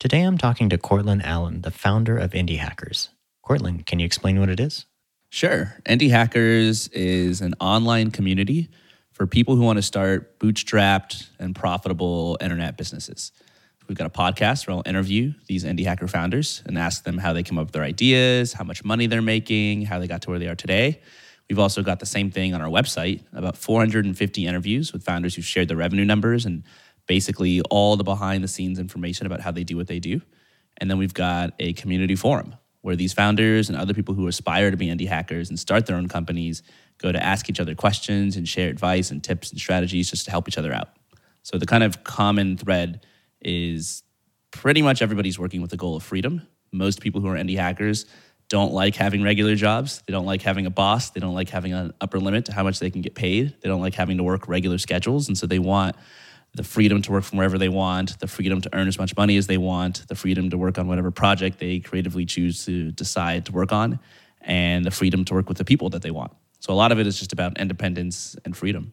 Today I'm talking to Courtland Allen, the founder of Indie Hackers. Courtland, can you explain what it is? Sure. Indie Hackers is an online community for people who want to start bootstrapped and profitable internet businesses. We've got a podcast where I'll interview these indie hacker founders and ask them how they came up with their ideas, how much money they're making, how they got to where they are today. We've also got the same thing on our website about 450 interviews with founders who shared their revenue numbers and basically all the behind the scenes information about how they do what they do. And then we've got a community forum where these founders and other people who aspire to be indie hackers and start their own companies go to ask each other questions and share advice and tips and strategies just to help each other out. So the kind of common thread is pretty much everybody's working with the goal of freedom. Most people who are indie hackers don't like having regular jobs. They don't like having a boss. They don't like having an upper limit to how much they can get paid. They don't like having to work regular schedules. And so they want the freedom to work from wherever they want, the freedom to earn as much money as they want, the freedom to work on whatever project they creatively choose to decide to work on, and the freedom to work with the people that they want. So a lot of it is just about independence and freedom.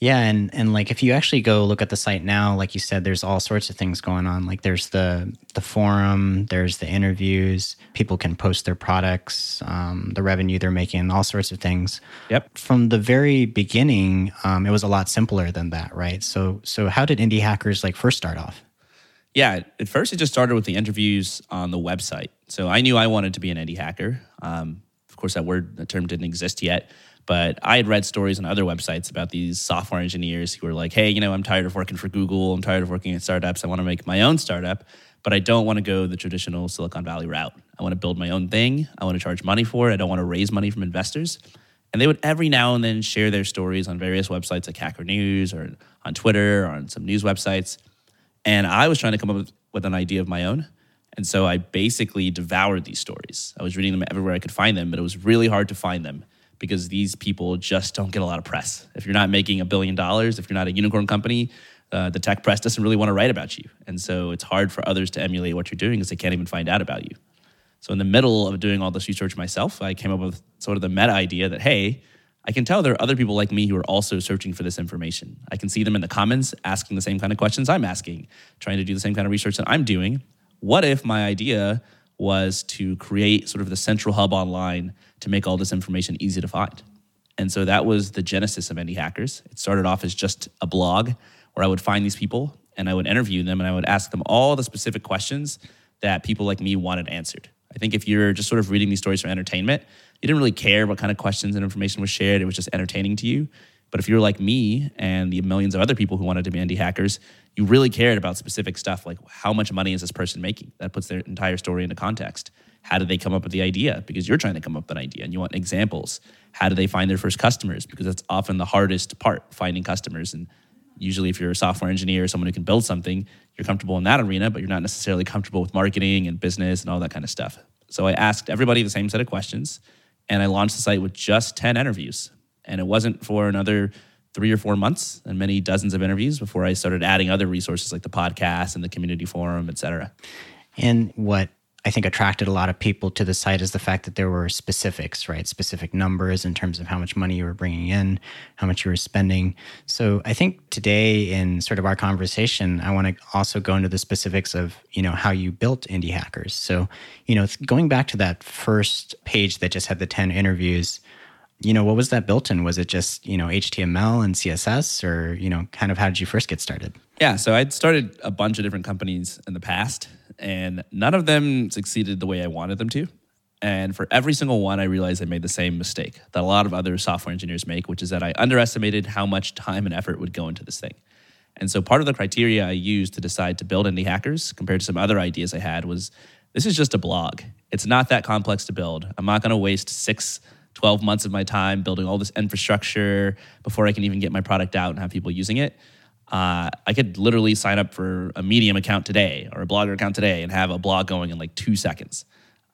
Yeah, and and like if you actually go look at the site now, like you said, there's all sorts of things going on. Like there's the the forum, there's the interviews. People can post their products, um, the revenue they're making, all sorts of things. Yep. From the very beginning, um, it was a lot simpler than that, right? So so how did indie hackers like first start off? Yeah, at first it just started with the interviews on the website. So I knew I wanted to be an indie hacker. Um, of course, that word, that term didn't exist yet. But I had read stories on other websites about these software engineers who were like, hey, you know, I'm tired of working for Google. I'm tired of working at startups. I want to make my own startup, but I don't want to go the traditional Silicon Valley route. I want to build my own thing. I want to charge money for it. I don't want to raise money from investors. And they would every now and then share their stories on various websites like Hacker News or on Twitter or on some news websites. And I was trying to come up with, an idea of my own. And so I basically devoured these stories. I was reading them everywhere I could find them, but it was really hard to find them because these people just don't get a lot of press. If you're not making a billion dollars, if you're not a unicorn company, uh, the tech press doesn't really want to write about you. And so it's hard for others to emulate what you're doing because they can't even find out about you. So in the middle of doing all this research myself, I came up with sort of the meta idea that, hey, I can tell there are other people like me who are also searching for this information. I can see them in the comments asking the same kind of questions I'm asking, trying to do the same kind of research that I'm doing. What if my idea was to create sort of the central hub online to make all this information easy to find. And so that was the genesis of Indie Hackers. It started off as just a blog where I would find these people and I would interview them and I would ask them all the specific questions that people like me wanted answered. I think if you're just sort of reading these stories for entertainment, you didn't really care what kind of questions and information was shared. It was just entertaining to you. But if you're like me and the millions of other people who wanted to be indie hackers, you really cared about specific stuff like how much money is this person making? That puts their entire story into context. How did they come up with the idea? Because you're trying to come up with an idea and you want examples. How do they find their first customers? Because that's often the hardest part, finding customers. And usually, if you're a software engineer or someone who can build something, you're comfortable in that arena, but you're not necessarily comfortable with marketing and business and all that kind of stuff. So I asked everybody the same set of questions and I launched the site with just 10 interviews and it wasn't for another three or four months and many dozens of interviews before I started adding other resources like the podcast and the community forum, et cetera. And what I think attracted a lot of people to the site is the fact that there were specifics, right? Specific numbers in terms of how much money you were bringing in, how much you were spending. So I think today in sort of our conversation, I want to also go into the specifics of, you know, how you built Indie Hackers. So, you know, going back to that first page that just had the 10 interviews, you know, what was that built in? Was it just, you know, HTML and CSS or, you know, kind of how did you first get started? Yeah, so I'd started a bunch of different companies in the past and none of them succeeded the way I wanted them to. And for every single one, I realized I made the same mistake that a lot of other software engineers make, which is that I underestimated how much time and effort would go into this thing. And so part of the criteria I used to decide to build Indie Hackers compared to some other ideas I had was this is just a blog. It's not that complex to build. I'm not going to waste six 12 months of my time building all this infrastructure before I can even get my product out and have people using it. Uh, I could literally sign up for a Medium account today or a Blogger account today and have a blog going in like two seconds.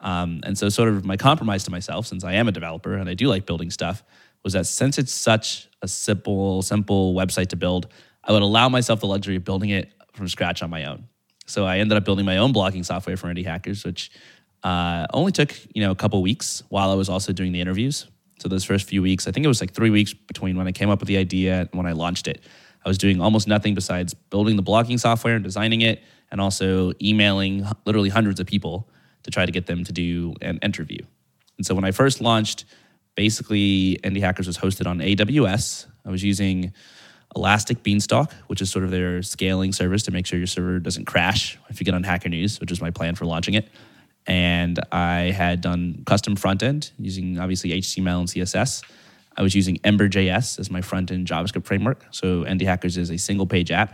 Um, and so, sort of my compromise to myself, since I am a developer and I do like building stuff, was that since it's such a simple, simple website to build, I would allow myself the luxury of building it from scratch on my own. So I ended up building my own blogging software for indie hackers, which uh, only took you know a couple weeks while I was also doing the interviews. So those first few weeks, I think it was like three weeks between when I came up with the idea and when I launched it. I was doing almost nothing besides building the blogging software and designing it, and also emailing literally hundreds of people to try to get them to do an interview. And so when I first launched, basically Indie Hackers was hosted on AWS. I was using Elastic Beanstalk, which is sort of their scaling service to make sure your server doesn't crash if you get on Hacker News, which is my plan for launching it. And I had done custom front end using obviously HTML and CSS. I was using Ember.js as my front end JavaScript framework. So Indie Hackers is a single page app.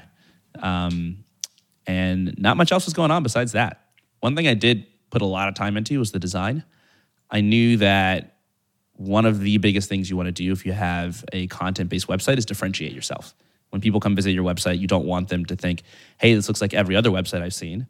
Um, and not much else was going on besides that. One thing I did put a lot of time into was the design. I knew that one of the biggest things you want to do if you have a content based website is differentiate yourself. When people come visit your website, you don't want them to think, hey, this looks like every other website I've seen.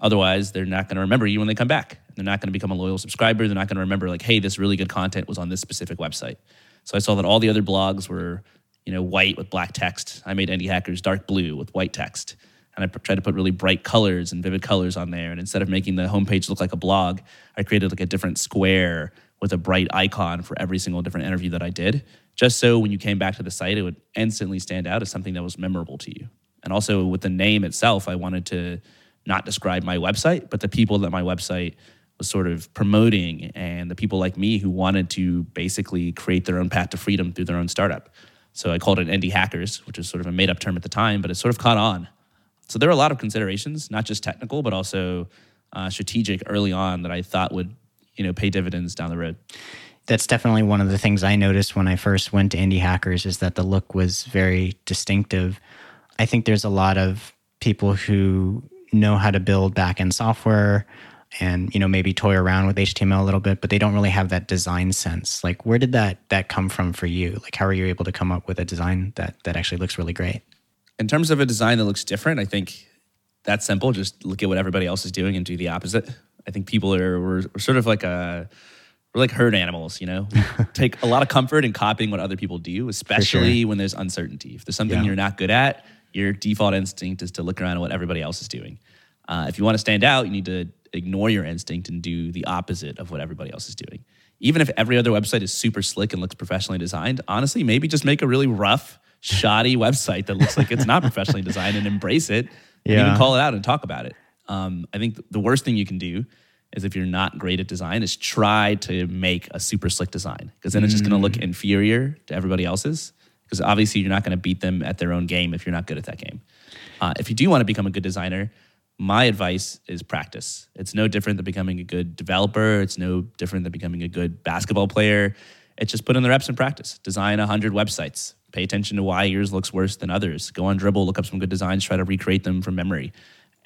Otherwise, they're not going to remember you when they come back. They're not going to become a loyal subscriber. They're not going to remember, like, hey, this really good content was on this specific website. So I saw that all the other blogs were, you know, white with black text. I made Indie Hackers dark blue with white text. And I tried to put really bright colors and vivid colors on there. And instead of making the homepage look like a blog, I created like a different square with a bright icon for every single different interview that I did, just so when you came back to the site, it would instantly stand out as something that was memorable to you. And also with the name itself, I wanted to not describe my website, but the people that my website was sort of promoting and the people like me who wanted to basically create their own path to freedom through their own startup. So I called it Indie Hackers, which is sort of a made up term at the time, but it sort of caught on. So there were a lot of considerations, not just technical, but also uh, strategic early on that I thought would you know pay dividends down the road. That's definitely one of the things I noticed when I first went to Indie Hackers is that the look was very distinctive. I think there's a lot of people who know how to build backend software and you know maybe toy around with HTML a little bit, but they don't really have that design sense. Like, where did that that come from for you? Like, how are you able to come up with a design that that actually looks really great? In terms of a design that looks different, I think that's simple. Just look at what everybody else is doing and do the opposite. I think people are we're, we're sort of like a we're like herd animals, you know. Take a lot of comfort in copying what other people do, especially sure. when there's uncertainty. If there's something yeah. you're not good at, your default instinct is to look around at what everybody else is doing. Uh, if you want to stand out, you need to ignore your instinct and do the opposite of what everybody else is doing. Even if every other website is super slick and looks professionally designed, honestly, maybe just make a really rough, shoddy website that looks like it's not professionally designed and embrace it and yeah. even call it out and talk about it. Um, I think the worst thing you can do is if you're not great at design, is try to make a super slick design because then mm. it's just going to look mm. inferior to everybody else's. Because obviously you're not going to beat them at their own game if you're not good at that game. Uh, if you do want to become a good designer, my advice is practice. It's no different than becoming a good developer. It's no different than becoming a good basketball player. It's just put in the reps and practice. Design 100 websites. Pay attention to why yours looks worse than others. Go on Dribbble, look up some good designs, try to recreate them from memory.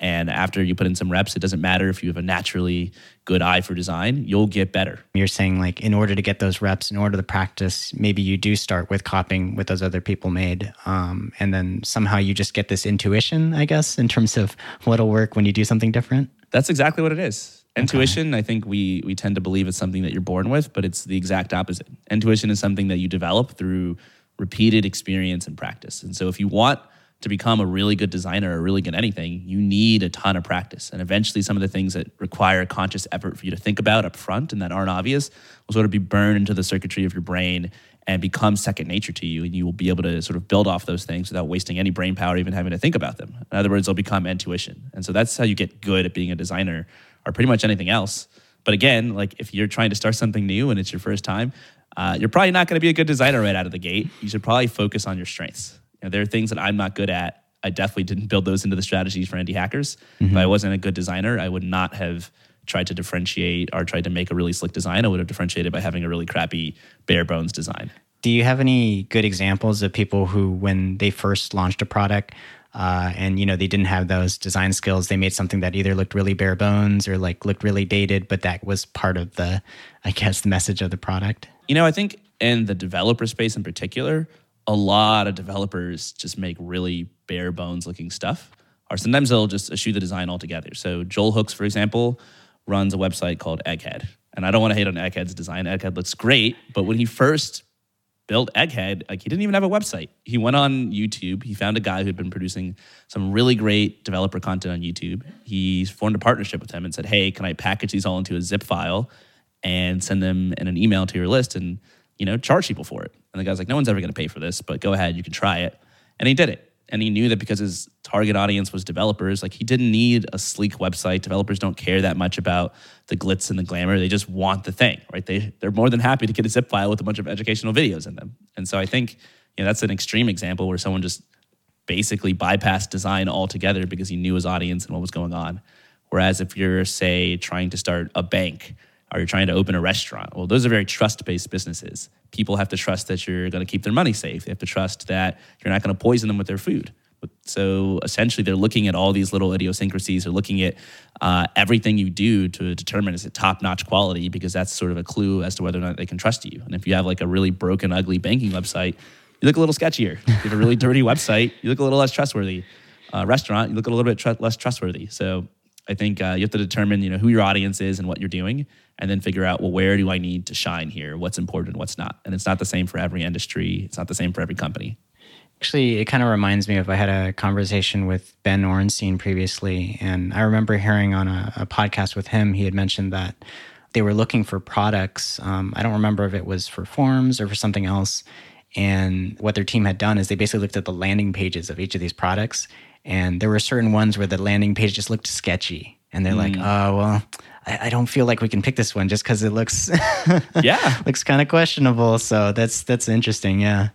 And after you put in some reps, it doesn't matter if you have a naturally good eye for design, you'll get better. You're saying, like, in order to get those reps, in order to practice, maybe you do start with copying what those other people made. Um, and then somehow you just get this intuition, I guess, in terms of what'll work when you do something different. That's exactly what it is. Okay. Intuition, I think we, we tend to believe it's something that you're born with, but it's the exact opposite. Intuition is something that you develop through repeated experience and practice. And so if you want, to become a really good designer or really good anything, you need a ton of practice. And eventually, some of the things that require conscious effort for you to think about up front and that aren't obvious will sort of be burned into the circuitry of your brain and become second nature to you. And you will be able to sort of build off those things without wasting any brain power, even having to think about them. In other words, they'll become intuition. And so that's how you get good at being a designer or pretty much anything else. But again, like if you're trying to start something new and it's your first time, uh, you're probably not going to be a good designer right out of the gate. You should probably focus on your strengths know, there are things that I'm not good at. I definitely didn't build those into the strategies for indie hackers. Mm-hmm. If I wasn't a good designer, I would not have tried to differentiate or tried to make a really slick design. I would have differentiated by having a really crappy bare bones design. Do you have any good examples of people who, when they first launched a product, uh, and you know they didn't have those design skills, they made something that either looked really bare bones or like looked really dated, but that was part of the, I guess, the message of the product. You know, I think in the developer space in particular, a lot of developers just make really bare bones looking stuff, or sometimes they'll just eschew the design altogether. So Joel Hooks, for example, runs a website called Egghead. And I don't want to hate on Egghead's design. Egghead looks great, but when he first built Egghead, like he didn't even have a website. He went on YouTube. He found a guy who'd been producing some really great developer content on YouTube. He formed a partnership with him and said, "Hey, can I package these all into a zip file and send them in an email to your list and you know charge people for it?" And the guy's like, no one's ever going to pay for this, but go ahead, you can try it. And he did it. And he knew that because his target audience was developers, like he didn't need a sleek website. Developers don't care that much about the glitz and the glamour. They just want the thing, right? They they're more than happy to get a zip file with a bunch of educational videos in them. And so I think you know that's an extreme example where someone just basically bypassed design altogether because he knew his audience and what was going on. Whereas if you're say trying to start a bank or you're trying to open a restaurant, well, those are very trust-based businesses. People have to trust that you're going to keep their money safe. They have to trust that you're not going to poison them with their food. So essentially, they're looking at all these little idiosyncrasies. They're looking at uh, everything you do to determine is it top notch quality because that's sort of a clue as to whether or not they can trust you. And if you have like a really broken, ugly banking website, you look a little sketchier. If you have a really dirty website, you look a little less trustworthy. Uh, restaurant, you look a little bit tr- less trustworthy. So I think uh, you have to determine, you know, who your audience is and what you're doing, and then figure out, well, where do I need to shine here? What's important, what's not? And it's not the same for every industry. It's not the same for every company. Actually, it kind of reminds me of I had a conversation with Ben Orenstein previously, and I remember hearing on a, a podcast with him, he had mentioned that they were looking for products. Um, I don't remember if it was for forms or for something else. And what their team had done is they basically looked at the landing pages of each of these products, and there were certain ones where the landing page just looked sketchy. And they're mm. like, oh, well, I, I, don't feel like we can pick this one just because it looks, yeah, looks kind of questionable. So that's that's interesting. Yeah.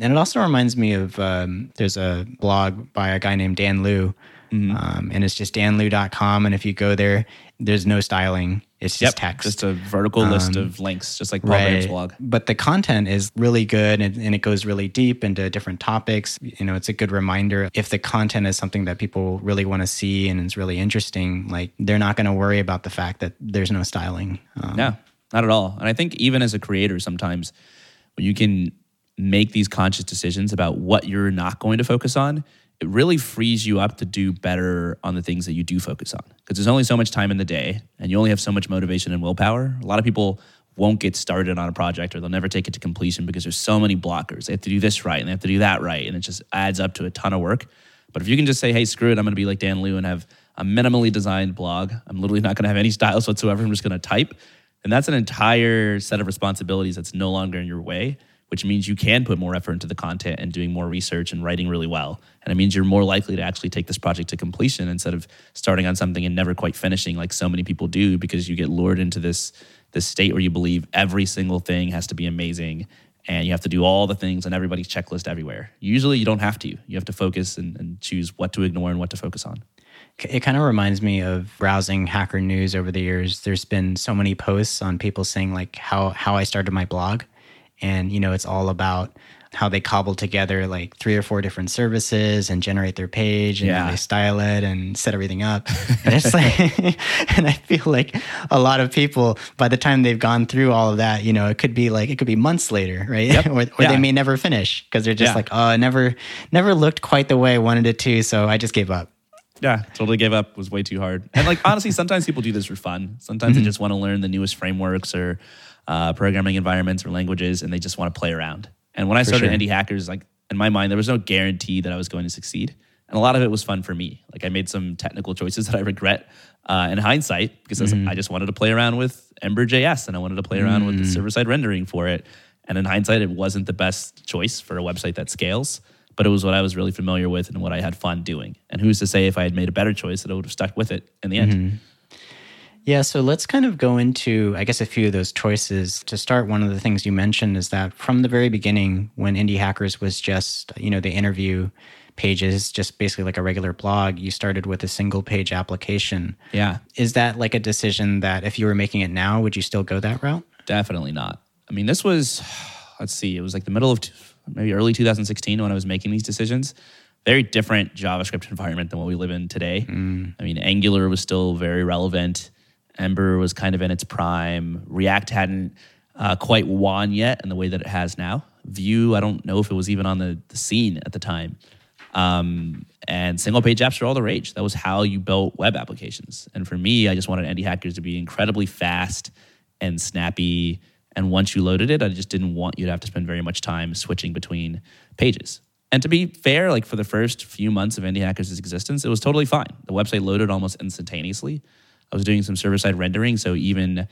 And it also reminds me of um, there's a blog by a guy named Dan Luu, mm-hmm. um, and it's just danluu.com. And if you go there, there's no styling. It's just yep, text. Just a vertical um, list of links, just like Paul right. blog. But the content is really good and, and, it goes really deep into different topics. You know, it's a good reminder. If the content is something that people really want to see and is really interesting, like they're not going to worry about the fact that there's no styling. Um, no, not at all. And I think even as a creator, sometimes when you can make these conscious decisions about what you're not going to focus on, it really frees you up to do better on the things that you do focus on. Because there's only so much time in the day and you only have so much motivation and willpower. A lot of people won't get started on a project or they'll never take it to completion because there's so many blockers. They have to do this right and they have to do that right. And it just adds up to a ton of work. But if you can just say, hey, screw it, I'm going to be like Dan Luu and have a minimally designed blog, I'm literally not going to have any styles whatsoever. I'm just going to type. And that's an entire set of responsibilities that's no longer in your way which means you can put more effort into the content and doing more research and writing really well. And it means you're more likely to actually take this project to completion instead of starting on something and never quite finishing like so many people do because you get lured into this this state where you believe every single thing has to be amazing and you have to do all the things on everybody's checklist everywhere. Usually you don't have to. You have to focus and, and choose what to ignore and what to focus on. It kind of reminds me of browsing hacker news over the years. There's been so many posts on people saying like how how I started my blog and you know it's all about how they cobble together like three or four different services and generate their page and yeah. they style it and set everything up. And it's like, and I feel like a lot of people, by the time they've gone through all of that, you know, it could be like, it could be months later, right? Yep. or, or yeah. they may never finish because they're just yeah. like, oh, it never, never looked quite the way I wanted it to. So I just gave up. Yeah, totally gave up. Was way too hard. And like honestly, sometimes people do this for fun. Sometimes mm-hmm. they just want to learn the newest frameworks or uh, programming environments or languages, and they just want to play around. And when I started sure. Indie Hackers, like in my mind, there was no guarantee that I was going to succeed. And a lot of it was fun for me. Like I made some technical choices that I regret uh, in hindsight because mm-hmm. I just wanted to play around with Ember JS and I wanted to play around mm. with the mm. server side rendering for it. And in hindsight, it wasn't the best choice for a website that scales, but it was what I was really familiar with and what I had fun doing. And who's to say if I had made a better choice that I would have stuck with it in the end? Mm-hmm. Yeah, so let's kind of go into, I guess, a few of those choices. To start, one of the things you mentioned is that from the very beginning, when Indie Hackers was just, you know, the interview pages, just basically like a regular blog, you started with a single page application. Yeah. Is that like a decision that if you were making it now, would you still go that route? Definitely not. I mean, this was, let's see, it was like the middle of maybe early 2016 when I was making these decisions very different JavaScript environment than what we live in today. Mm. I mean, Angular was still very relevant. Ember was kind of in its prime. React hadn't uh, quite won yet in the way that it has now. Vue, I don't know if it was even on the, the scene at the time. Um, and single page apps are all the rage. That was how you built web applications. And for me, I just wanted Indie Hackers to be incredibly fast and snappy. And once you loaded it, I just didn't want you to have to spend very much time switching between pages. And to be fair, like for the first few months of Indie Hackers' existence, it was totally fine. The website loaded almost instantaneously. I was doing some server side rendering, so even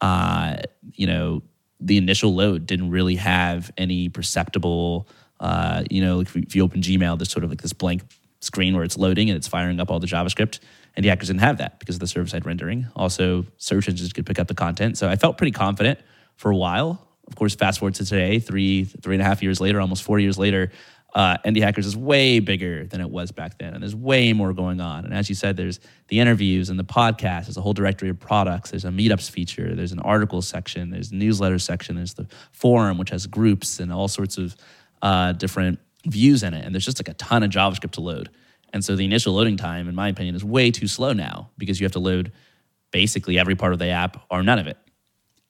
uh, you know the initial load didn't really have any perceptible Uh, you know, if, if you open Gmail, there's sort of like this blank screen where it's loading and it's firing up all the JavaScript. Indie Hackers didn't have that because of the server side rendering. Also, search engines could pick up the content. So I felt pretty confident for a while. Of course, fast forward to today, three three and a half years later, almost four years later, uh, Indie Hackers is way bigger than it was back then, and there's way more going on. And as you said, there's the interviews and the podcast. There's a whole directory of products. There's a meetups feature. There's an articles section. There's a newsletter section. There's the forum, which has groups and all sorts of uh, different views in it. And there's just like a ton of JavaScript to load. And so the initial loading time, in my opinion, is way too slow now because you have to load basically every part of the app or none of it.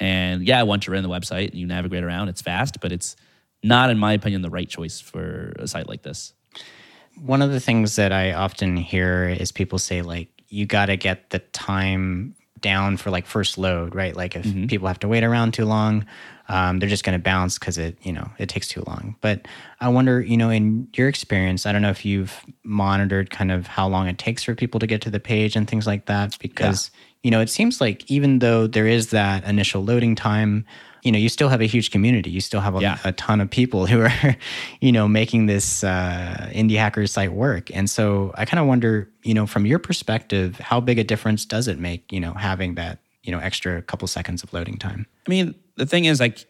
And yeah, once you're in the website and you navigate around, it's fast, but it's not, in my opinion, the right choice for a site like this. One of the things that I often hear is people say, like, you got to get the time down for like first load, right? Like if mm-hmm. people have to wait around too long, um, they're just going to bounce because it, you know, it takes too long. But I wonder, you know, in your experience, I don't know if you've monitored kind of how long it takes for people to get to the page and things like that, because yeah. you know, it seems like even though there is that initial loading time, you know you still have a huge community you still have a, yeah. a ton of people who are you know making this uh, indie hackers site work and so i kind of wonder you know from your perspective how big a difference does it make you know having that you know extra couple seconds of loading time i mean the thing is like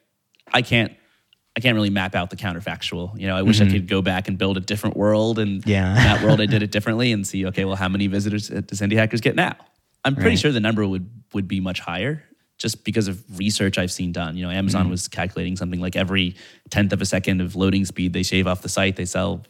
i can't I can't really map out the counterfactual. You know, I wish mm-hmm. I could go back and build a different world, and yeah. in that world I did it differently, and see, okay, well, how many visitors does Indie Hackers get now? I'm pretty right. sure the number would would be much higher just because of research I've seen done. You know, Amazon mm was calculating something like every tenth of a second of loading speed they shave off the site, they sell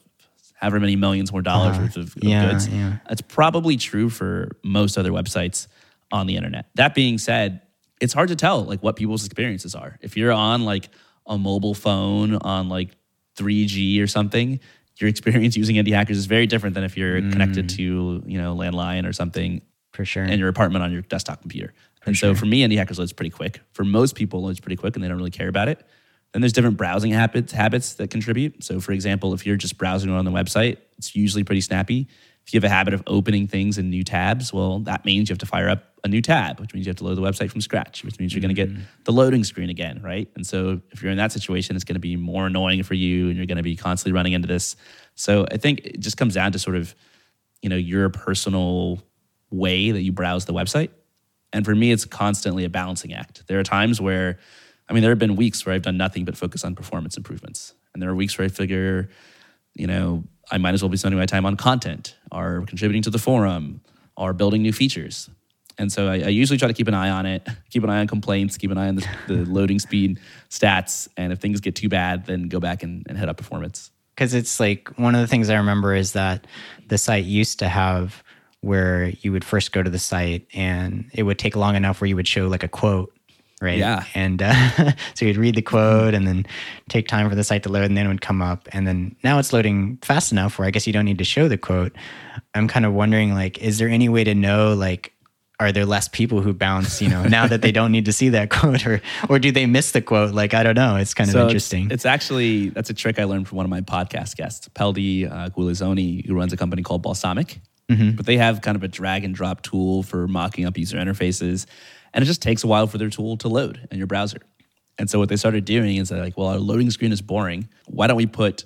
however many millions more dollars uh, worth of, of yeah, goods. Yeah. That's probably true for most other websites on the internet. That being said, it's hard to tell like what people's experiences are. If you're on like a mobile phone on like 3G or something, your experience using indie hackers is very different than if you're mm. connected to, you know, landline or something for sure in your apartment on your desktop computer. For and sure. so for me, Indie Hackers loads pretty quick. For most people, loads pretty quick and they don't really care about it. Then there's different browsing habits habits that contribute. So for example, if you're just browsing on the website, it's usually pretty snappy. If you have a habit of opening things in new tabs, well, that means you have to fire up a new tab, which means you have to load the website from scratch, which means you're mm-hmm. going to get the loading screen again, right? And so if you're in that situation, it's going to be more annoying for you and you're going to be constantly running into this. So I think it just comes down to sort of, you know, your personal way that you browse the website and for me, it's constantly a balancing act. There are times where, I mean, there have been weeks where I've done nothing but focus on performance improvements. And there are weeks where I figure, you know, I might as well be spending my time on content or contributing to the forum are building new features. And so I, I usually try to keep an eye on it, keep an eye on complaints, keep an eye on the, the loading speed stats. And if things get too bad, then go back and, and head up performance. Because it's like one of the things I remember is that the site used to have where you would first go to the site and it would take long enough where you would show like a quote right? Yeah. And uh, so you'd read the quote and then take time for the site to load, and then it would come up. And then now it's loading fast enough where I guess you don't need to show the quote. I'm kind of wondering, like, is there any way to know, like, are there less people who bounce, you know, now that they don't need to see that quote, or or do they miss the quote? Like, I don't know. It's kind of interesting. It's, it's, actually that's a trick I learned from one of my podcast guests, Peldi uh, Guilizzoni, who runs a company called Balsamiq. Mm-hmm. But they have kind of a drag and drop tool for mocking up user interfaces. And it just takes a while for their tool to load in your browser. And so what they started doing is they're like, well, our loading screen is boring. Why don't we put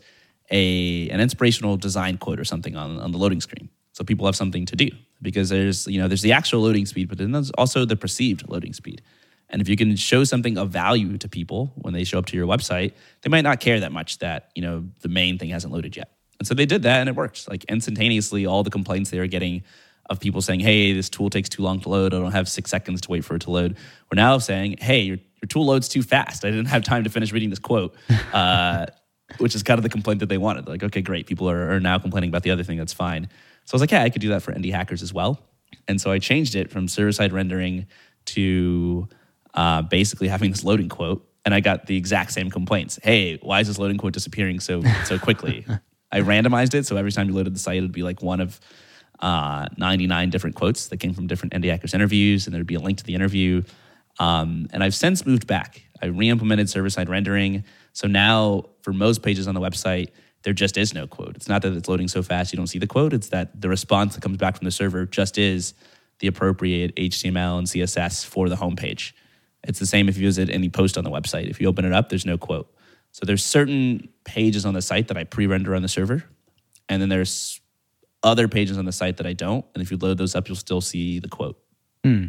a an inspirational design quote or something on, on the loading screen? So people have something to do. Because there's, you know, there's the actual loading speed, but then there's also the perceived loading speed. And if you can show something of value to people when they show up to your website, they might not care that much that, you know, the main thing hasn't loaded yet. And so they did that and it worked. Like instantaneously, all the complaints they were getting of people saying, hey, this tool takes too long to load. I don't have six seconds to wait for it to load. We're now saying, hey, your, your tool loads too fast. I didn't have time to finish reading this quote, uh, which is kind of the complaint that they wanted. Like, okay, great. People are, are now complaining about the other thing. That's fine. So I was like, yeah, I could do that for indie hackers as well. And so I changed it from server side rendering to uh, basically having this loading quote. And I got the exact same complaints. Hey, why is this loading quote disappearing so so quickly? I randomized it, so every time you loaded the site, it would be like one of uh, 99 different quotes that came from different indie hackers interviews, and there'd be a link to the interview. Um, and I've since moved back. I re-implemented server-side rendering, so now for most pages on the website, there just is no quote. It's not that it's loading so fast you don't see the quote. It's that the response that comes back from the server just is the appropriate HTML and CSS for the homepage. It's the same if you visit any post on the website. If you open it up, there's no quote. So there's certain pages on the site that I pre-render on the server, and then there's other pages on the site that I don't. And if you load those up, you'll still see the quote. Hmm.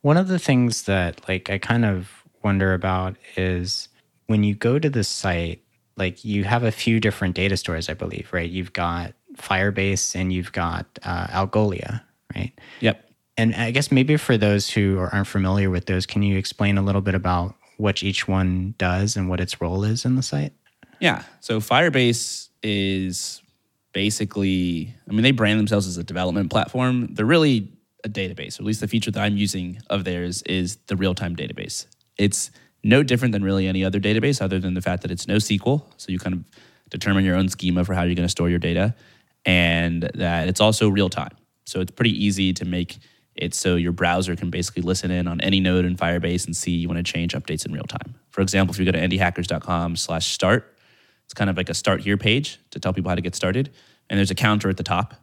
One of the things that like I kind of wonder about is when you go to the site, like you have a few different data stores, I believe, right? You've got Firebase and you've got uh, Algolia, right? Yep. And I guess maybe for those who aren't familiar with those, can you explain a little bit about what each one does and what its role is in the site? Yeah. So Firebase is basically, I mean, they brand themselves as a development platform. They're really a database, or at least the feature that I'm using of theirs is the real time database. It's no different than really any other database, other than the fact that it's NoSQL. So you kind of determine your own schema for how you're going to store your data, and that it's also real time. So it's pretty easy to make it so your browser can basically listen in on any node in Firebase and see you want to change updates in real time. For example, if you go to indiehackers.com slash start, it's kind of like a start here page to tell people how to get started. And there's a counter at the top.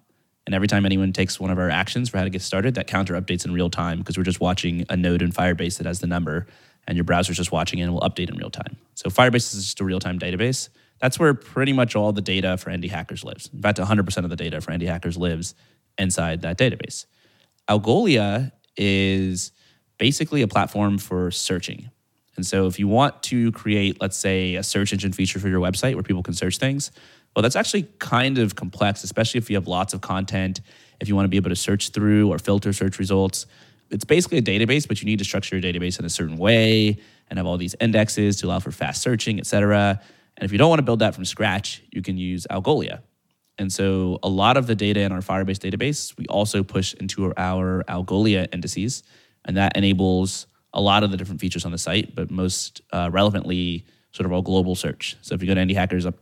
And every time anyone takes one of our actions for how to get started, that counter updates in real time because we're just watching a node in Firebase that has the number and your browser's just watching it and will update in real time. So Firebase is just a real time database. That's where pretty much all the data for Indie Hackers lives. In fact, 100% of the data for Indie Hackers lives inside that database. Algolia is basically a platform for searching. And so if you want to create, let's say, a search engine feature for your website where people can search things, well, that's actually kind of complex, especially if you have lots of content, if you want to be able to search through or filter search results. It's basically a database, but you need to structure your database in a certain way and have all these indexes to allow for fast searching, et cetera. And if you don't want to build that from scratch, you can use Algolia. And so a lot of the data in our Firebase database, we also push into our Algolia indices, and that enables a lot of the different features on the site, but most uh, relevantly, sort of a global search. So if you go to Indie Hackers up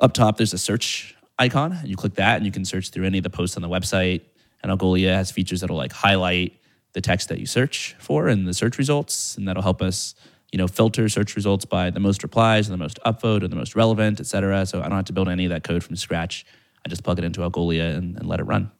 up top, there's a search icon, and you click that, and you can search through any of the posts on the website. And Algolia has features that'll like highlight the text that you search for and the search results, and that'll help us, you know, filter search results by the most replies and the most upvote and the most relevant, et cetera. So I don't have to build any of that code from scratch. I just plug it into Algolia and, and let it run.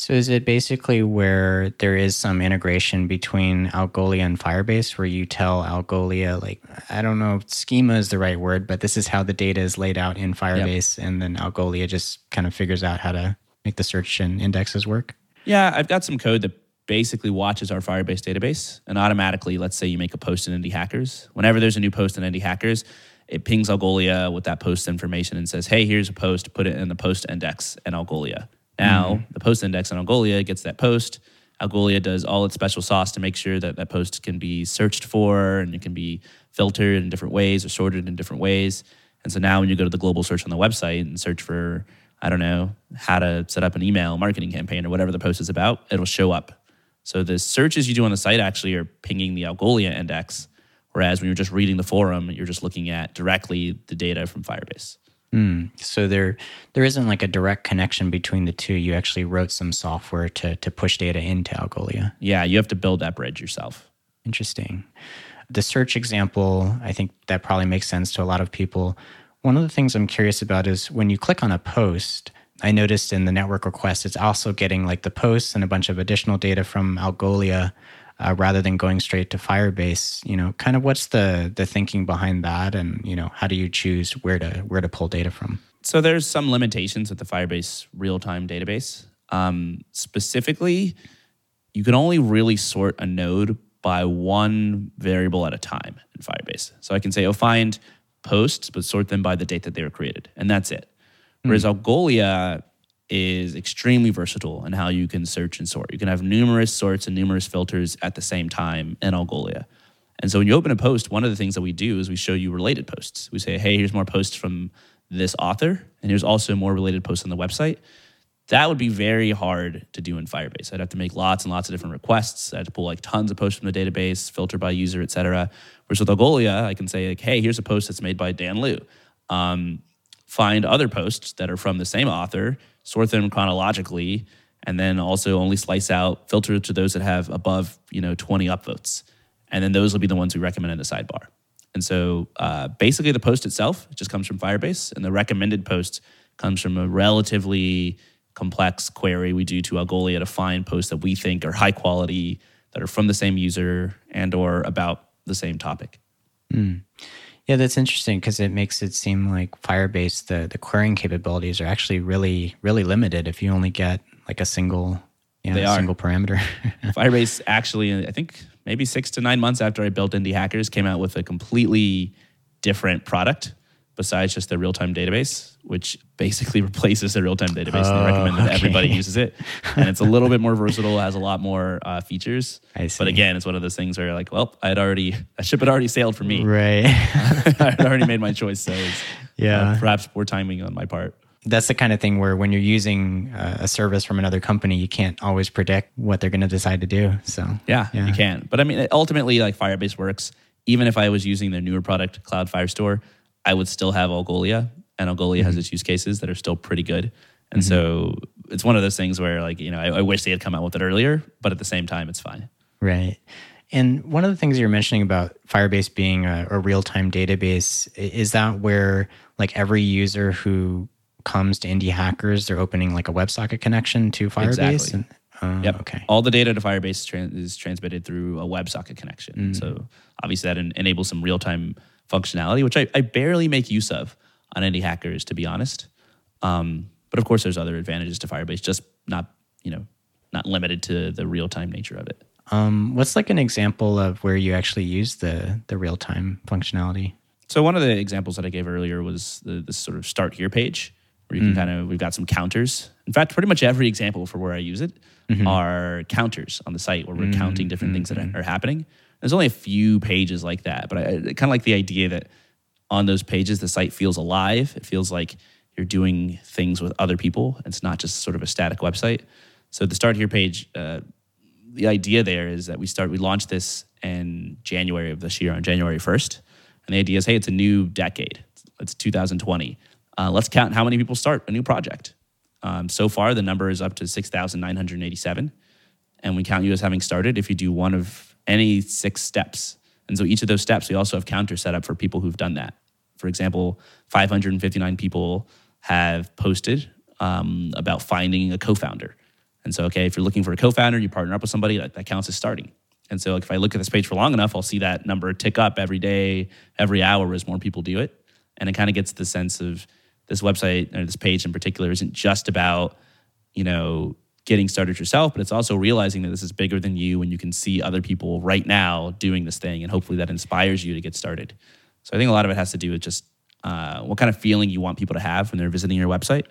So is it basically where there is some integration between Algolia and Firebase where you tell Algolia like I don't know if schema is the right word, but this is how the data is laid out in Firebase yep. and then Algolia just kind of figures out how to make the search and indexes work? Yeah, I've got some code that basically watches our Firebase database and automatically, let's say you make a post in Indie Hackers. Whenever there's a new post in Indie Hackers, it pings Algolia with that post information and says, hey, here's a post, put it in the post index in Algolia. Now, mm-hmm. the post index on Algolia gets that post. Algolia does all its special sauce to make sure that that post can be searched for and it can be filtered in different ways or sorted in different ways. And so now when you go to the global search on the website and search for, I don't know, how to set up an email marketing campaign or whatever the post is about, it'll show up. So the searches you do on the site actually are pinging the Algolia index. Whereas when you're just reading the forum, you're just looking at directly the data from Firebase. Mm, so there, there isn't like a direct connection between the two. You actually wrote some software to to push data into Algolia. Yeah, you have to build that bridge yourself. Interesting. The search example, I think that probably makes sense to a lot of people. One of the things I'm curious about is when you click on a post. I noticed in the network request, it's also getting like the posts and a bunch of additional data from Algolia uh, rather than going straight to Firebase. You know, kind of what's the the thinking behind that, and you know, how do you choose where to where to pull data from? So there's some limitations with the Firebase real time database. Um, specifically, you can only really sort a node by one variable at a time in Firebase. So I can say, oh, find posts, but sort them by the date that they were created, and that's it. Whereas mm. Algolia is extremely versatile in how you can search and sort. You can have numerous sorts and numerous filters at the same time in Algolia. And so when you open a post, one of the things that we do is we show you related posts. We say, hey, here's more posts from this author, and here's also more related posts on the website. That would be very hard to do in Firebase. I'd have to make lots and lots of different requests. I'd have to pull like tons of posts from the database, filter by user, et cetera. Whereas with Algolia, I can say, like, hey, here's a post that's made by Dan Luu. Um, find other posts that are from the same author sort them chronologically, and then also only slice out, filter to those that have above, you know, 20 upvotes. And then those will be the ones we recommend in the sidebar. And so uh, basically the post itself just comes from Firebase, and the recommended post comes from a relatively complex query we do to Algolia to find posts that we think are high quality, that are from the same user and or about the same topic. Mm. Yeah, that's interesting because it makes it seem like Firebase, the the querying capabilities are actually really, really limited if you only get like a single, yeah, They a are. single parameter. Firebase actually, I think maybe six to nine months after I built Indie Hackers, came out with a completely different product besides just the real time database, which basically replaces the real time database. Oh, they recommend that okay. everybody uses it. And it's a little bit more versatile, has a lot more uh, features. I see. But again, it's one of those things where, like, well, I had already, that ship had already sailed for me. right. I had already made my choice. So it's, Yeah. uh, perhaps poor timing on my part. that's the kind of thing where when you're using uh, a service from another company, you can't always predict what they're going to decide to do. So Yeah, Yeah. you can. But I mean, ultimately, like Firebase works. Even if I was using their newer product, Cloud Firestore, I would still have Algolia, and Algolia has its use cases that are still pretty good. And so it's one of those things where, like, you know, I, I wish they had come out with it earlier, but at the same time, it's fine. Right. And one of the things you're mentioning about Firebase being a, a real time database is that where like every user who comes to Indie Hackers, they're opening like a WebSocket connection to Firebase. Exactly. And, uh, Yep. Okay. All the data to Firebase tran- is transmitted through a WebSocket connection. So obviously that en- enables some real time functionality, which I, I barely make use of on Indie Hackers, to be honest. Um, but of course, there's other advantages to Firebase, just not you know not limited to the real time nature of it. Um, what's like an example of where you actually use the the real time functionality? So one of the examples that I gave earlier was the this sort of start here page where you can kind of we've got some counters. In fact, pretty much every example for where I use it are counters on the site where we're counting different things that are, are happening. There's only a few pages like that, but I, I kind of like the idea that on those pages the site feels alive. It feels like you're doing things with other people. It's not just sort of a static website. So the start here page, uh, the idea there is that we start we launched this in January of this year on January 1st. And the idea is, hey, it's a new decade. It's 2020. Uh, let's count how many people start a new project. Um, so far, the number is up to 6,987. And we count you as having started if you do one of any six steps. And so each of those steps, we also have counters set up for people who've done that. For example, 559 people have posted um, about finding a co founder. And so, okay, if you're looking for a co founder, you partner up with somebody, that, that counts as starting. And so, like, if I look at this page for long enough, I'll see that number tick up every day, every hour as more people do it. And it kind of gets the sense of this website or this page in particular isn't just about, you know, getting started yourself, but it's also realizing that this is bigger than you and you can see other people right now doing this thing. And hopefully that inspires you to get started. So I think a lot of it has to do with just uh, what kind of feeling you want people to have when they're visiting your website.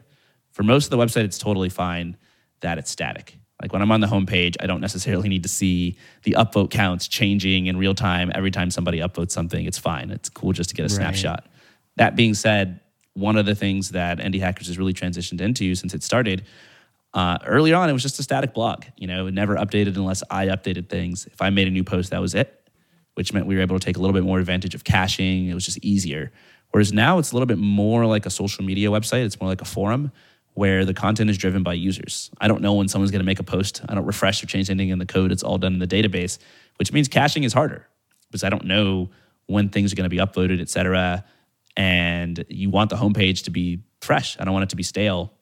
For most of the website, it's totally fine that it's static. Like when I'm on the homepage, I don't necessarily need to see the upvote counts changing in real time every time somebody upvotes something. It's fine. It's cool just to get a snapshot. That being said, one of the things that Indie Hackers has really transitioned into since it started, uh, early on, it was just a static blog. You know, it never updated unless I updated things. If I made a new post, that was it, which meant we were able to take a little bit more advantage of caching. It was just easier. Whereas now it's a little bit more like a social media website. It's more like a forum where the content is driven by users. I don't know when someone's going to make a post. I don't refresh or change anything in the code. It's all done in the database, which means caching is harder because I don't know when things are going to be uploaded, et cetera. And you want the homepage to be fresh. I don't want it to be stale.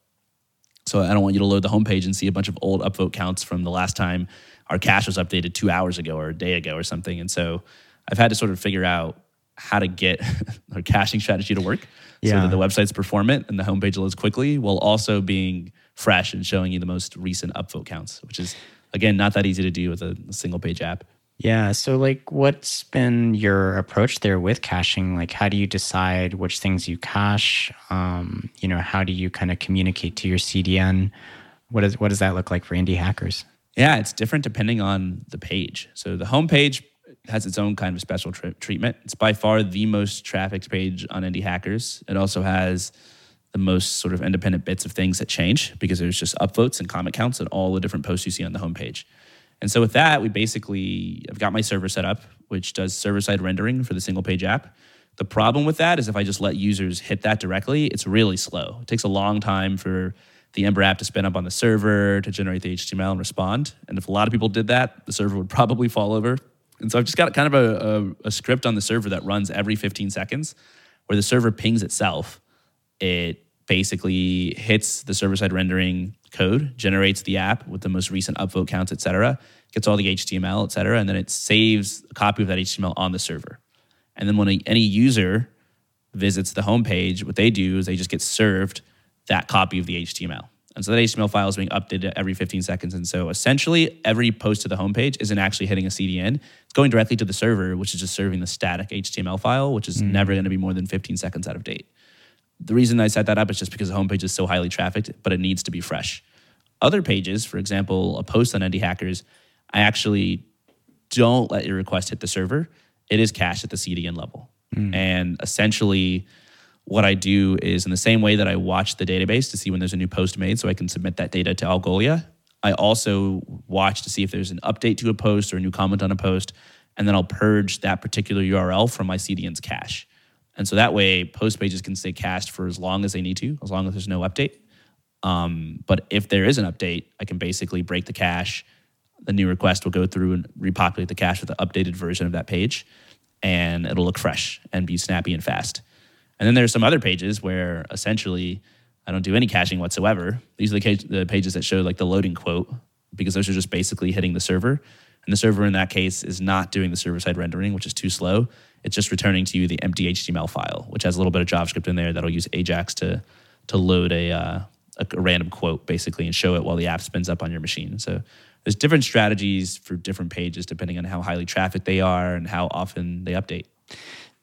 So I don't want you to load the homepage and see a bunch of old upvote counts from the last time our cache was updated two hours ago or a day ago or something. And so I've had to sort of figure out how to get our caching strategy to work so that the website's performant and the homepage loads quickly while also being fresh and showing you the most recent upvote counts, which is again not that easy to do with a, a single page app. Yeah. So, like, what's been your approach there with caching? Like, how do you decide which things you cache? Um, you know, how do you kind of communicate to your CDN? What does what does that look like for indie hackers? Yeah, it's different depending on the page. So the homepage has its own kind of special tr- treatment. It's by far the most trafficked page on Indie Hackers. It also has the most sort of independent bits of things that change because there's just upvotes and comment counts and all the different posts you see on the homepage. And so with that, we basically I've got my server set up, which does server-side rendering for the single page app. The problem with that is if I just let users hit that directly, it's really slow. It takes a long time for the Ember app to spin up on the server to generate the HTML and respond. And if a lot of people did that, the server would probably fall over. And so I've just got kind of a, a, a script on the server that runs every 15 seconds where the server pings itself. It basically hits the server-side rendering code, generates the app with the most recent upvote counts, et cetera, gets all the HTML, et cetera, and then it saves a copy of that HTML on the server. And then when a, any user visits the homepage, what they do is they just get served that copy of the HTML. And so that HTML file is being updated every 15 seconds. And so essentially, every post to the homepage isn't actually hitting a CDN. It's going directly to the server, which is just serving the static HTML file, which is mm. never going to be more than 15 seconds out of date. The reason I set that up is just because the homepage is so highly trafficked, but it needs to be fresh. Other pages, for example, a post on Indie Hackers, I actually don't let your request hit the server. It is cached at the CDN level. Mm. And essentially, what I do is in the same way that I watch the database to see when there's a new post made so I can submit that data to Algolia, I also watch to see if there's an update to a post or a new comment on a post, and then I'll purge that particular URL from my CDN's cache. And so that way, post pages can stay cached for as long as they need to, as long as there's no update. Um, but if there is an update, I can basically break the cache. The new request will go through and repopulate the cache with the updated version of that page, and it'll look fresh and be snappy and fast. And then there's some other pages where essentially I don't do any caching whatsoever. These are the, pages that show like the loading quote because those are just basically hitting the server. And the server in that case is not doing the server side rendering, which is too slow. It's just returning to you the empty HTML file, which has a little bit of JavaScript in there that'll use Ajax to to load a, uh, a, random quote basically and show it while the app spins up on your machine. So there's different strategies for different pages depending on how highly trafficked they are and how often they update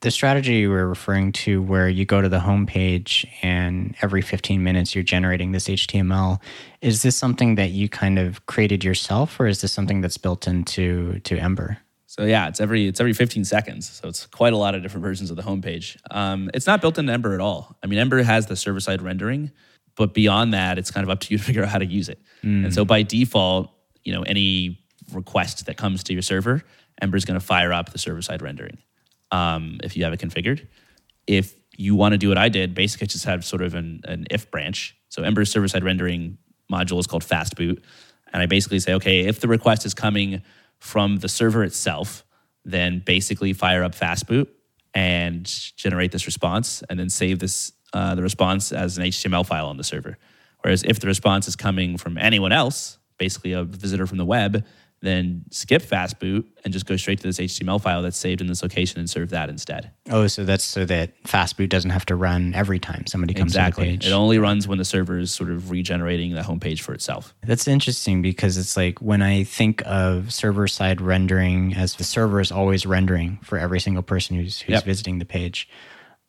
the strategy you were referring to where you go to the homepage and every 15 minutes you're generating this html is this something that you kind of created yourself or is this something that's built into to ember so yeah it's every it's every 15 seconds so it's quite a lot of different versions of the homepage um, it's not built into ember at all i mean ember has the server side rendering but beyond that it's kind of up to you to figure out how to use it mm. and so by default you know any request that comes to your server ember is going to fire up the server side rendering um, if you have it configured. If you want to do what I did, basically just have sort of an, an if branch. So Ember's server side rendering module is called fastboot. And I basically say, okay, if the request is coming from the server itself, then basically fire up fastboot and generate this response and then save this uh, the response as an HTML file on the server. Whereas if the response is coming from anyone else, basically a visitor from the web, then skip fastboot and just go straight to this HTML file that's saved in this location and serve that instead. Oh, so that's so that fastboot doesn't have to run every time somebody comes exactly. to the page. It only runs when the server is sort of regenerating the homepage for itself. That's interesting because it's like when I think of server side rendering as the server is always rendering for every single person who's who's yep. visiting the page.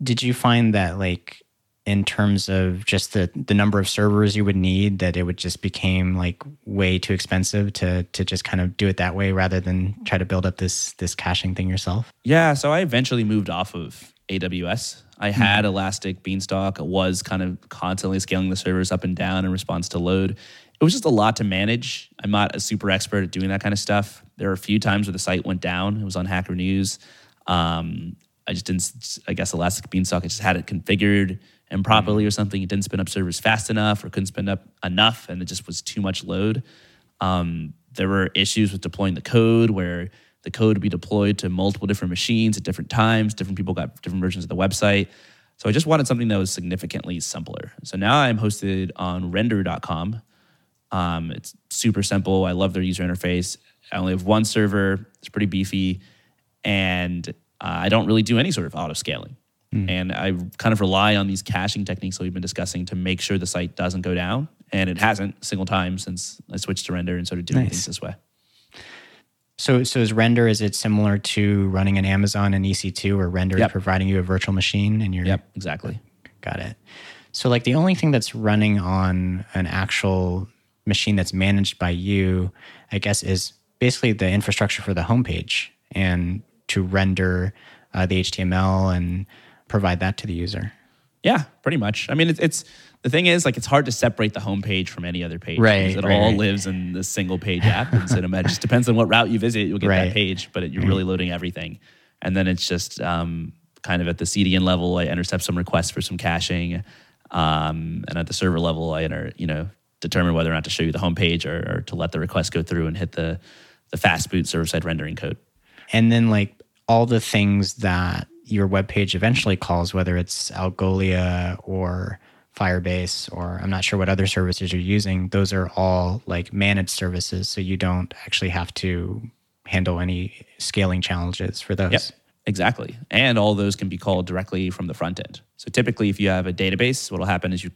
Did you find that like in terms of just the the number of servers you would need that it would just became like way too expensive to to just kind of do it that way rather than try to build up this this caching thing yourself? Yeah so i eventually moved off of aws i hmm. had mm-hmm. elastic beanstalk. Was kind of constantly scaling the servers up and down in response to load. It was just a lot to manage. I'm not a super expert at doing that kind of stuff. There were a few times where the site went down. It was on hacker news. Um, i just didn't i guess elastic beanstalk i just had it configured improperly mm-hmm. or something. It didn't spin up servers fast enough or couldn't spin up enough, and it just was too much load. Um, there were issues with deploying the code where the code would be deployed to multiple different machines at different times. Different people got different versions of the website. So I just wanted something that was significantly simpler. So now I'm hosted on render.com. Um, it's super simple. I love their user interface. I only have one server. It's pretty beefy. And uh, I don't really do any sort of auto scaling. Mm. And I kind of rely on these caching techniques that we've been discussing to make sure the site doesn't go down. And it hasn't a single time since I switched to render and started doing nice. things this way. So, so is render is it similar to running an Amazon and EC2, or render yep. is providing you a virtual machine and you're yep exactly got it. So, like the only thing that's running on an actual machine that's managed by you, I guess, is basically the infrastructure for the homepage and to render uh, the HTML and provide that to the user. Yeah, pretty much. I mean, it's, it's the thing is like it's hard to separate the homepage from any other page. Right. It right, all lives in this single page app in Cinema. it just depends on what route you visit, you'll get right. that page, but it, you're really loading everything. And then it's just um, kind of at the CDN level, I intercept some requests for some caching, um, and at the server level, I enter you know determine whether or not to show you the homepage or, or to let the request go through and hit the the fastboot server side rendering code. And then like all the things that your web page eventually calls, whether it's Algolia or Firebase, or I'm not sure what other services you're using, those are all like managed services. So you don't actually have to handle any scaling challenges for those. Yep. Exactly. And all those can be called directly from the front end. So typically, if you have a database, what will happen is you,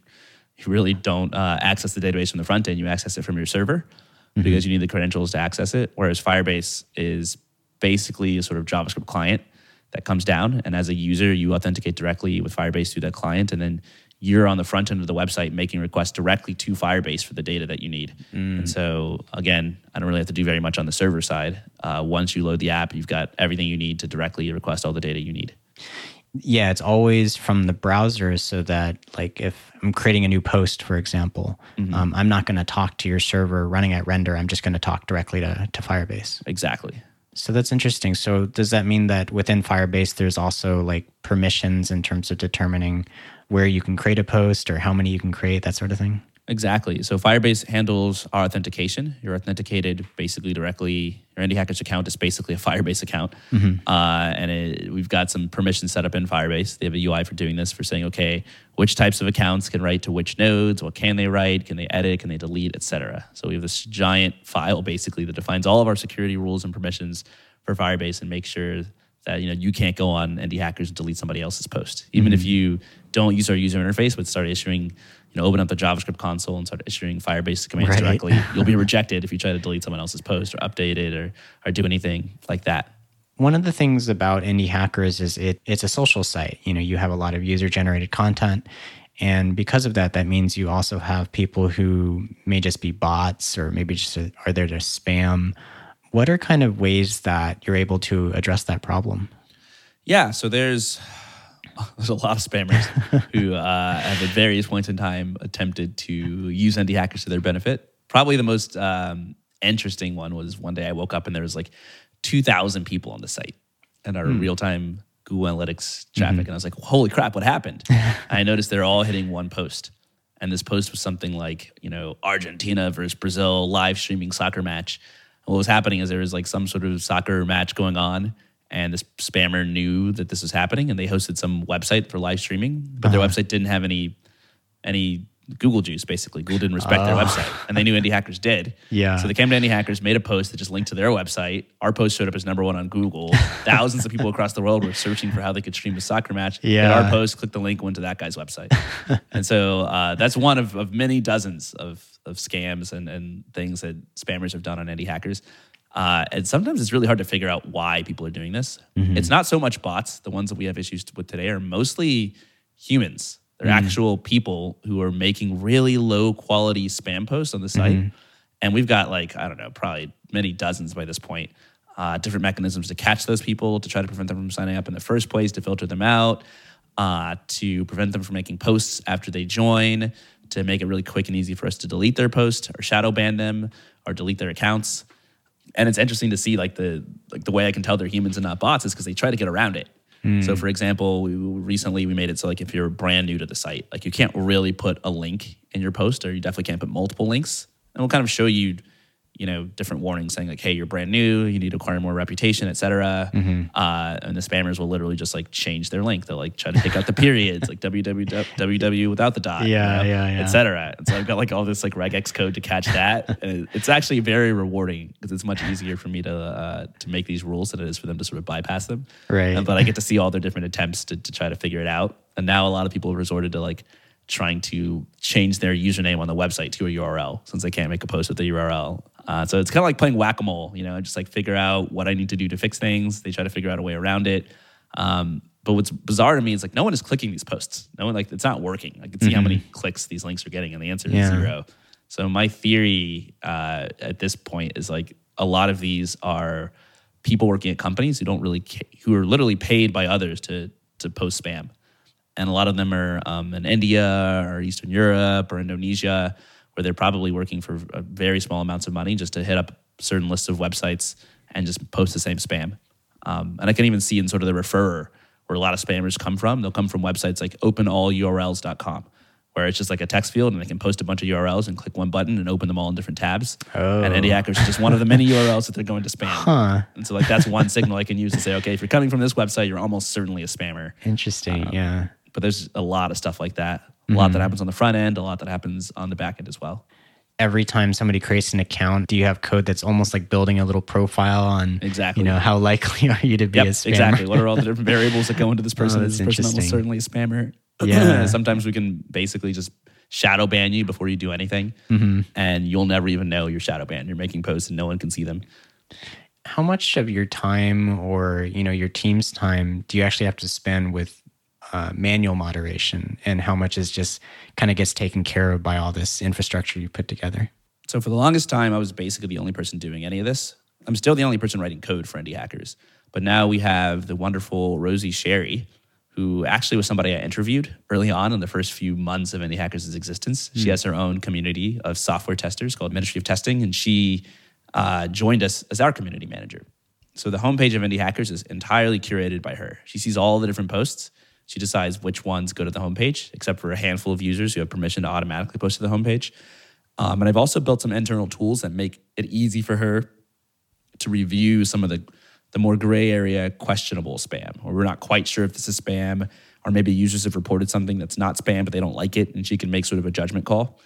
you really don't uh, access the database from the front end, you access it from your server mm-hmm. because you need the credentials to access it. Whereas Firebase is basically a sort of JavaScript client that comes down. And as a user, you authenticate directly with Firebase through that client. And then you're on the front end of the website making requests directly to Firebase for the data that you need. Mm. And so, again, I don't really have to do very much on the server side. Uh, once you load the app, you've got everything you need to directly request all the data you need. Yeah, it's always from the browser so that, like, if I'm creating a new post, for example, mm-hmm. um, I'm not going to talk to your server running at render. I'm just going to talk directly to, to Firebase. Exactly. So that's interesting. So does that mean that within Firebase, there's also like permissions in terms of determining where you can create a post or how many you can create, that sort of thing? Exactly. So Firebase handles our authentication. You're authenticated basically directly. Your Indie Hackers account is basically a Firebase account, mm-hmm. uh, and it, we've got some permissions set up in Firebase. They have a UI for doing this for saying, okay, which types of accounts can write to which nodes? What can they write? Can they edit? Can they delete? Etc. So we have this giant file basically that defines all of our security rules and permissions for Firebase and make sure that you know you can't go on Indie Hackers and delete somebody else's post, even mm-hmm. if you don't use our user interface, but start issuing, you know, open up the JavaScript console and start issuing Firebase commands right. directly. You'll be rejected if you try to delete someone else's post or update it or or do anything like that. One of the things about Indie Hackers is it it's a social site. You know, you have a lot of user generated content. And because of that, that means you also have people who may just be bots or maybe just are there to spam what are kind of ways that you're able to address that problem? Yeah, so there's there's a lot of spammers who uh, have at various points in time attempted to use indie hackers to their benefit. Probably the most um, interesting one was one day I woke up and there was like 2,000 people on the site and our mm. real time Google Analytics traffic. Mm-hmm. And I was like, holy crap, what happened? I noticed they're all hitting one post. And this post was something like, you know, Argentina versus Brazil live streaming soccer match what was happening is there was like some sort of soccer match going on and this spammer knew that this was happening and they hosted some website for live streaming but uh-huh. their website didn't have any any Google juice, basically. Google didn't respect their oh. website, and they knew Indie Hackers did. Yeah. So they came to Indie Hackers, made a post that just linked to their website. Our post showed up as number one on Google. Thousands of people across the world were searching for how they could stream a soccer match. Yeah. And our post clicked the link, went to that guy's website. and so uh, that's one of, of many dozens of, of scams and, and things that spammers have done on Indie Hackers. Uh, and sometimes it's really hard to figure out why people are doing this. Mm-hmm. It's not so much bots. The ones that we have issues with today are mostly humans they're mm actual people who are making really low quality spam posts on the site. Mm-hmm. And we've got like, I don't know, probably many dozens by this point, uh, different mechanisms to catch those people, to try to prevent them from signing up in the first place, to filter them out, uh, to prevent them from making posts after they join, to make it really quick and easy for us to delete their post or shadow ban them or delete their accounts. And it's interesting to see like the like the way I can tell they're humans and not bots is because they try to get around it. Mm. So, for example, we recently we made it so like if you're brand new to the site, like you can't really put a link in your post, or you definitely can't put multiple links, and we'll kind of show you you know different warnings saying like hey you're brand new you need to acquire more reputation etc mm-hmm. uh, and the spammers will literally just like change their link. They'll like try to take out the periods like www without the dot yeah you know, yeah yeah. etc and so i've got like all this like regex code to catch that. And it's actually very rewarding because it's much easier for me to uh, to make these rules than it is for them to sort of bypass them. Right. And, but i get to see all their different attempts to, to try to figure it out. And now a lot of people have resorted to like trying to change their username on the website to a URL since they can't make a post with the URL. Uh, so it's kind of like playing whack a mole, you know, just like figure out what I need to do to fix things. They try to figure out a way around it. Um, but what's bizarre to me is like no one is clicking these posts. No one like it's not working. I can see mm-hmm. how many clicks these links are getting, and the answer is zero. So my theory uh, at this point is like a lot of these are people working at companies who don't really ca- who are literally paid by others to to post spam, and a lot of them are um, in India or Eastern Europe or Indonesia where they're probably working for very small amounts of money just to hit up certain lists of websites and just post the same spam. Um, and I can even see in sort of the referrer where a lot of spammers come from. They'll come from websites like openallurls.com, where it's just like a text field and they can post a bunch of URLs and click one button and open them all in different tabs. Oh. And Indie Hackers is just one of the many URLs that they're going to spam. Huh. And so like that's one signal I can use to say, okay, if you're coming from this website, you're almost certainly a spammer. Interesting. Um, yeah. But there's a lot of stuff like that a lot that mm-hmm. happens on the front end, a lot that happens on the back end as well. every time somebody creates an account, do you have code that's almost like building a little profile on exactly you know how likely are you to be yep, a spammer? exactly. What are all the different variables that go into this person? Oh, is this person almost certainly a spammer? Yeah. Sometimes we can basically just shadow ban you before you do anything, Mm-hmm. and you'll never even know you're shadow banned. You're making posts and no one can see them. How much of your time or you know your team's time do you actually have to spend with uh, manual moderation, and how much is just kind of gets taken care of by all this infrastructure you put together? So for the longest time, I was basically the only person doing any of this. I'm still the only person writing code for indie hackers. But now we have the wonderful Rosie Sherry, who actually was somebody I interviewed early on in the first few months of Indie Hackers' existence. She has her own community of software testers called Ministry of Testing, and she uh, joined us as our community manager. So the homepage of Indie Hackers is entirely curated by her. She sees all the different posts. She decides which ones go to the homepage, except for a handful of users who have permission to automatically post to the homepage. Um, and I've also built some internal tools that make it easy for her to review some of the the more gray area questionable spam, or we're not quite sure if this is spam, or maybe users have reported something that's not spam, but they don't like it, and she can make sort of a judgment call,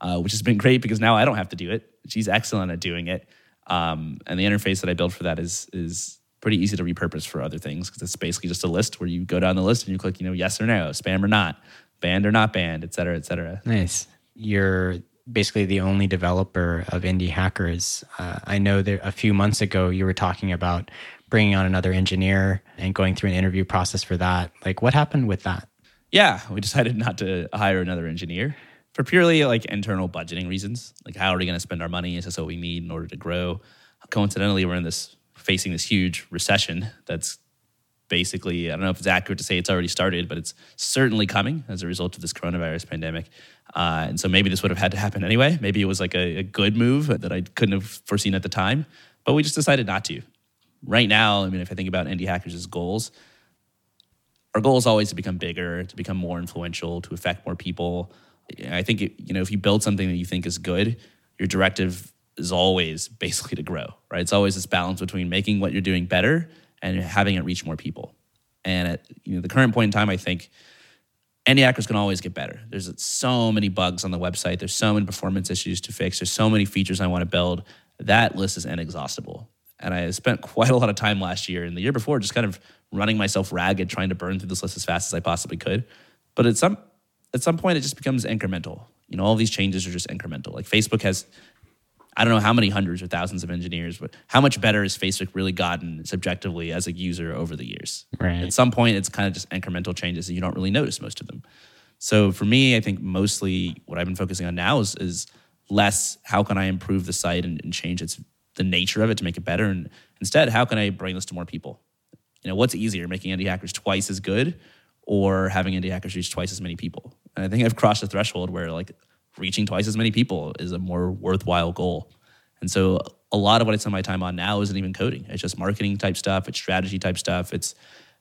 uh, which has been great because now I don't have to do it. She's excellent at doing it, um, and the interface that I built for that is is pretty easy to repurpose for other things because it's basically just a list where you go down the list and you click, you know, yes or no, spam or not, banned or not banned, et cetera, et cetera. Nice. You're basically the only developer of indie hackers. Uh, I know that a few months ago you were talking about bringing on another engineer and going through an interview process for that. Like, what happened with that? Yeah, we decided not to hire another engineer for purely like internal budgeting reasons. Like, how are we going to spend our money? Is this what we need in order to grow? Coincidentally, we're in this facing this huge recession that's basically, I don't know if it's accurate to say it's already started, but it's certainly coming as a result of this coronavirus pandemic. Uh, and so maybe this would have had to happen anyway. Maybe it was like a, a good move that I couldn't have foreseen at the time, but we just decided not to. Right now, I mean, if I think about indie hackers' goals, our goal is always to become bigger, to become more influential, to affect more people. I think it, you know if you build something that you think is good, your directive is always basically to grow, right? It's always this balance between making what you're doing better and having it reach more people. And at you know the current point in time, I think indie hackers can always get better. There's so many bugs on the website. There's so many performance issues to fix. There's so many features I want to build. That list is inexhaustible. And I spent quite a lot of time last year and the year before just kind of running myself ragged, trying to burn through this list as fast as I possibly could. But at some at some point, it just becomes incremental. You know, all these changes are just incremental. Like Facebook has, I don't know how many hundreds or thousands of engineers, but how much better has Facebook really gotten subjectively as a user over the years? Right. At some point, it's kind of just incremental changes and you don't really notice most of them. So for me, I think mostly what I've been focusing on now is, is less how can I improve the site and, and change its the nature of it to make it better, and instead how can I bring this to more people? You know, what's easier, making indie hackers twice as good, or having indie hackers reach twice as many people? And I think I've crossed a threshold where like reaching twice as many people is a more worthwhile goal. And so a lot of what I spend my time on now isn't even coding. It's just marketing type stuff. It's strategy type stuff. It's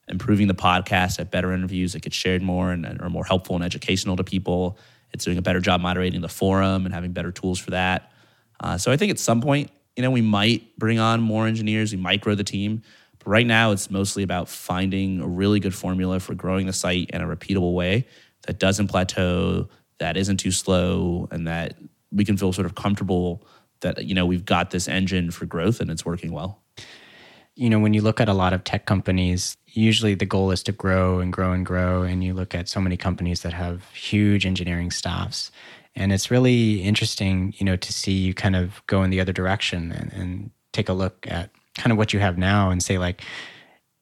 improving the podcast at better interviews that get shared more and, and are more helpful and educational to people. It's doing a better job moderating the forum and having better tools for that. Uh, so I think at some point, you know, we might bring on more engineers. We might grow the team. But right now, it's mostly about finding a really good formula for growing the site in a repeatable way that doesn't plateau, that isn't too slow, and that we can feel sort of comfortable that you know we've got this engine for growth and it's working well. You know, when you look at a lot of tech companies, usually the goal is to grow and grow and grow. And you look at so many companies that have huge engineering staffs. And it's really interesting, you know, to see you kind of go in the other direction and, and take a look at kind of what you have now and say, like,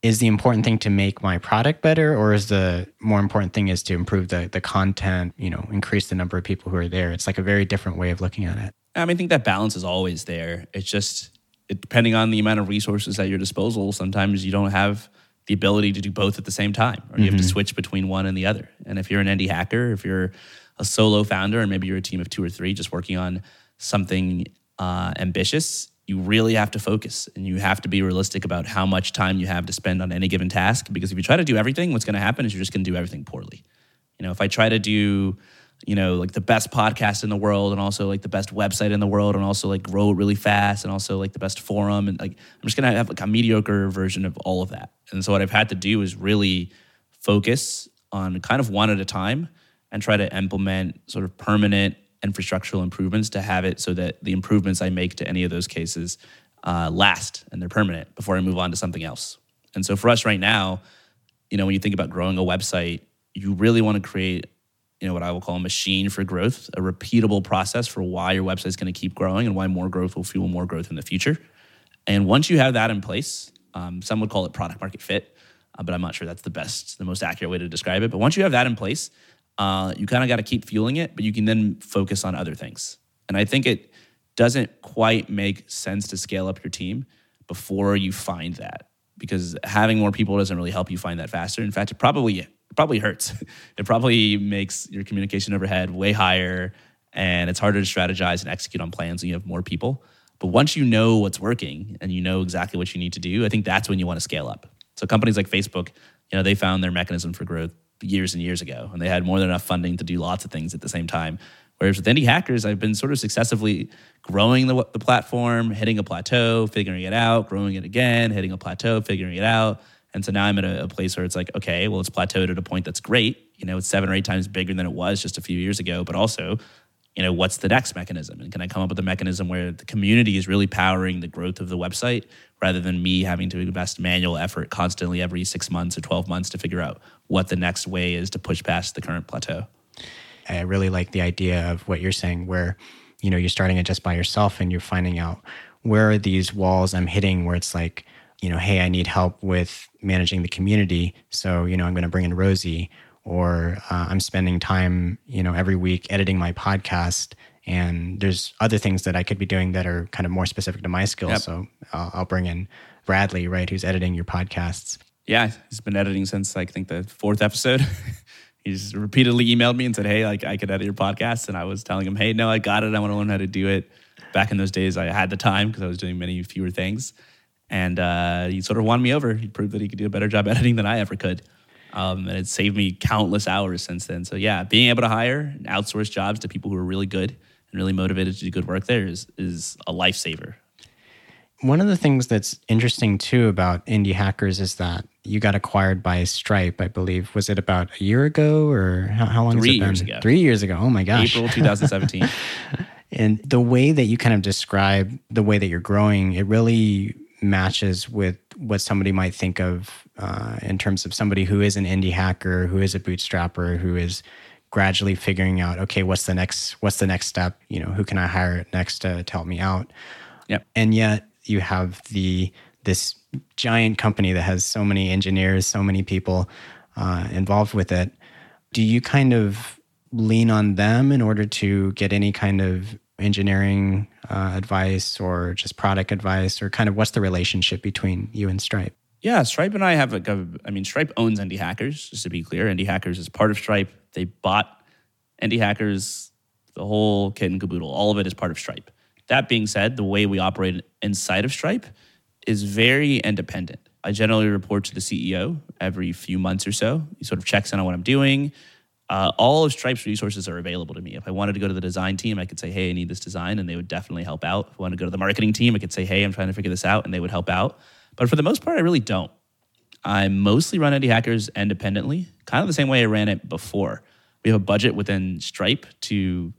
is the important thing to make my product better or is the more important thing is to improve the the content you know increase the number of people who are there it's like a very different way of looking at it I mean, I think that balance is always there. It's just it, depending on the amount of resources at your disposal. Sometimes you don't have the ability to do both at the same time, or you have to switch between one and the other. And if you're an indie hacker, if you're a solo founder, and maybe you're a team of two or three just working on something uh, ambitious, you really have to focus and you have to be realistic about how much time you have to spend on any given task. Because if you try to do everything, what's going to happen is you're just going to do everything poorly. You know, if I try to do, you know, like the best podcast in the world and also like the best website in the world and also like grow it really fast and also like the best forum and like I'm just going to have like a mediocre version of all of that. And so what I've had to do is really focus on kind of one at a time and try to implement sort of permanent infrastructural improvements to have it so that the improvements I make to any of those cases uh, last and they're permanent before I move on to something else. And so for us right now, you know, when you think about growing a website, you really want to create, you know, what I will call a machine for growth, a repeatable process for why your website is going to keep growing and why more growth will fuel more growth in the future. And once you have that in place, um, some would call it product market fit, uh, but I'm not sure that's the best, the most accurate way to describe it. But once you have that in place, uh, you kind of got to keep fueling it, but you can then focus on other things. And I think it doesn't quite make sense to scale up your team before you find that because having more people doesn't really help you find that faster. In fact, it probably it probably hurts. It probably makes your communication overhead way higher and it's harder to strategize and execute on plans when you have more people. But once you know what's working and you know exactly what you need to do, I think that's when you want to scale up. So companies like Facebook, you know, they found their mechanism for growth years and years ago, and they had more than enough funding to do lots of things at the same time. Whereas with indie hackers, I've been sort of successively growing the, the platform, hitting a plateau, figuring it out, growing it again, hitting a plateau, figuring it out. And so now I'm at a, a, place where it's like, okay, well, it's plateaued at a point that's great. You know, it's seven or eight times bigger than it was just a few years ago. But also, you know, what's the next mechanism? And can I come up with a mechanism where the community is really powering the growth of the website rather than me having to invest manual effort constantly every six months or 12 months to figure out what the next way is to push past the current plateau? I really like the idea of what you're saying, where you know you're starting it just by yourself and you're finding out where are these walls I'm hitting where it's like, you know, hey, I need help with managing the community, so you know I'm going to bring in Rosie, or uh, I'm spending time, you know, every week editing my podcast. And there's other things that I could be doing that are kind of more specific to my skills. Yep. So I'll, I'll bring in Bradley, right, who's editing your podcasts. Yeah, he's been editing since I think the fourth episode. he's repeatedly emailed me and said, "Hey, like I could edit your podcast," and I was telling him, "Hey, no, I got it. I want to learn how to do it." Back in those days, I had the time because I was doing many fewer things, and uh, he sort of won me over. He proved that he could do a better job editing than I ever could, um, and it saved me countless hours since then. So yeah, being able to hire and outsource jobs to people who are really good and really motivated to do good work there is is a lifesaver. One of the things that's interesting too about indie hackers is that you got acquired by Stripe, I believe. Was it about a year ago or how, how long Three has it been? years ago. Three years ago. Oh my gosh. April 2017. and the way that you kind of describe the way that you're growing, it really matches with what somebody might think of uh, in terms of somebody who is an indie hacker, who is a bootstrapper, who is gradually figuring out, okay, what's the next, what's the next step? You know, who can I hire next to, to help me out? Yep. And yet you have the this giant company that has so many engineers, so many people uh, involved with it. Do you kind of lean on them in order to get any kind of engineering uh, advice or just product advice, or kind of what's the relationship between you and Stripe? Yeah, Stripe and I have like a, I mean, Stripe owns Indie Hackers, just to be clear. Indie Hackers is part of Stripe. They bought Indie Hackers, the whole kit and caboodle. All of it is part of Stripe. That being said, the way we operate inside of Stripe is very independent. I generally report to the CEO every few months or so. He sort of checks in on what I'm doing. Uh, all of Stripe's resources are available to me. If I wanted to go to the design team, I could say, "Hey, I need this design," and they would definitely help out. If I wanted to go to the marketing team, I could say, "Hey, I'm trying to figure this out," and they would help out. But for the most part, I really don't. I mostly run Indie Hackers independently, kind of the same way I ran it before. We have a budget within Stripe to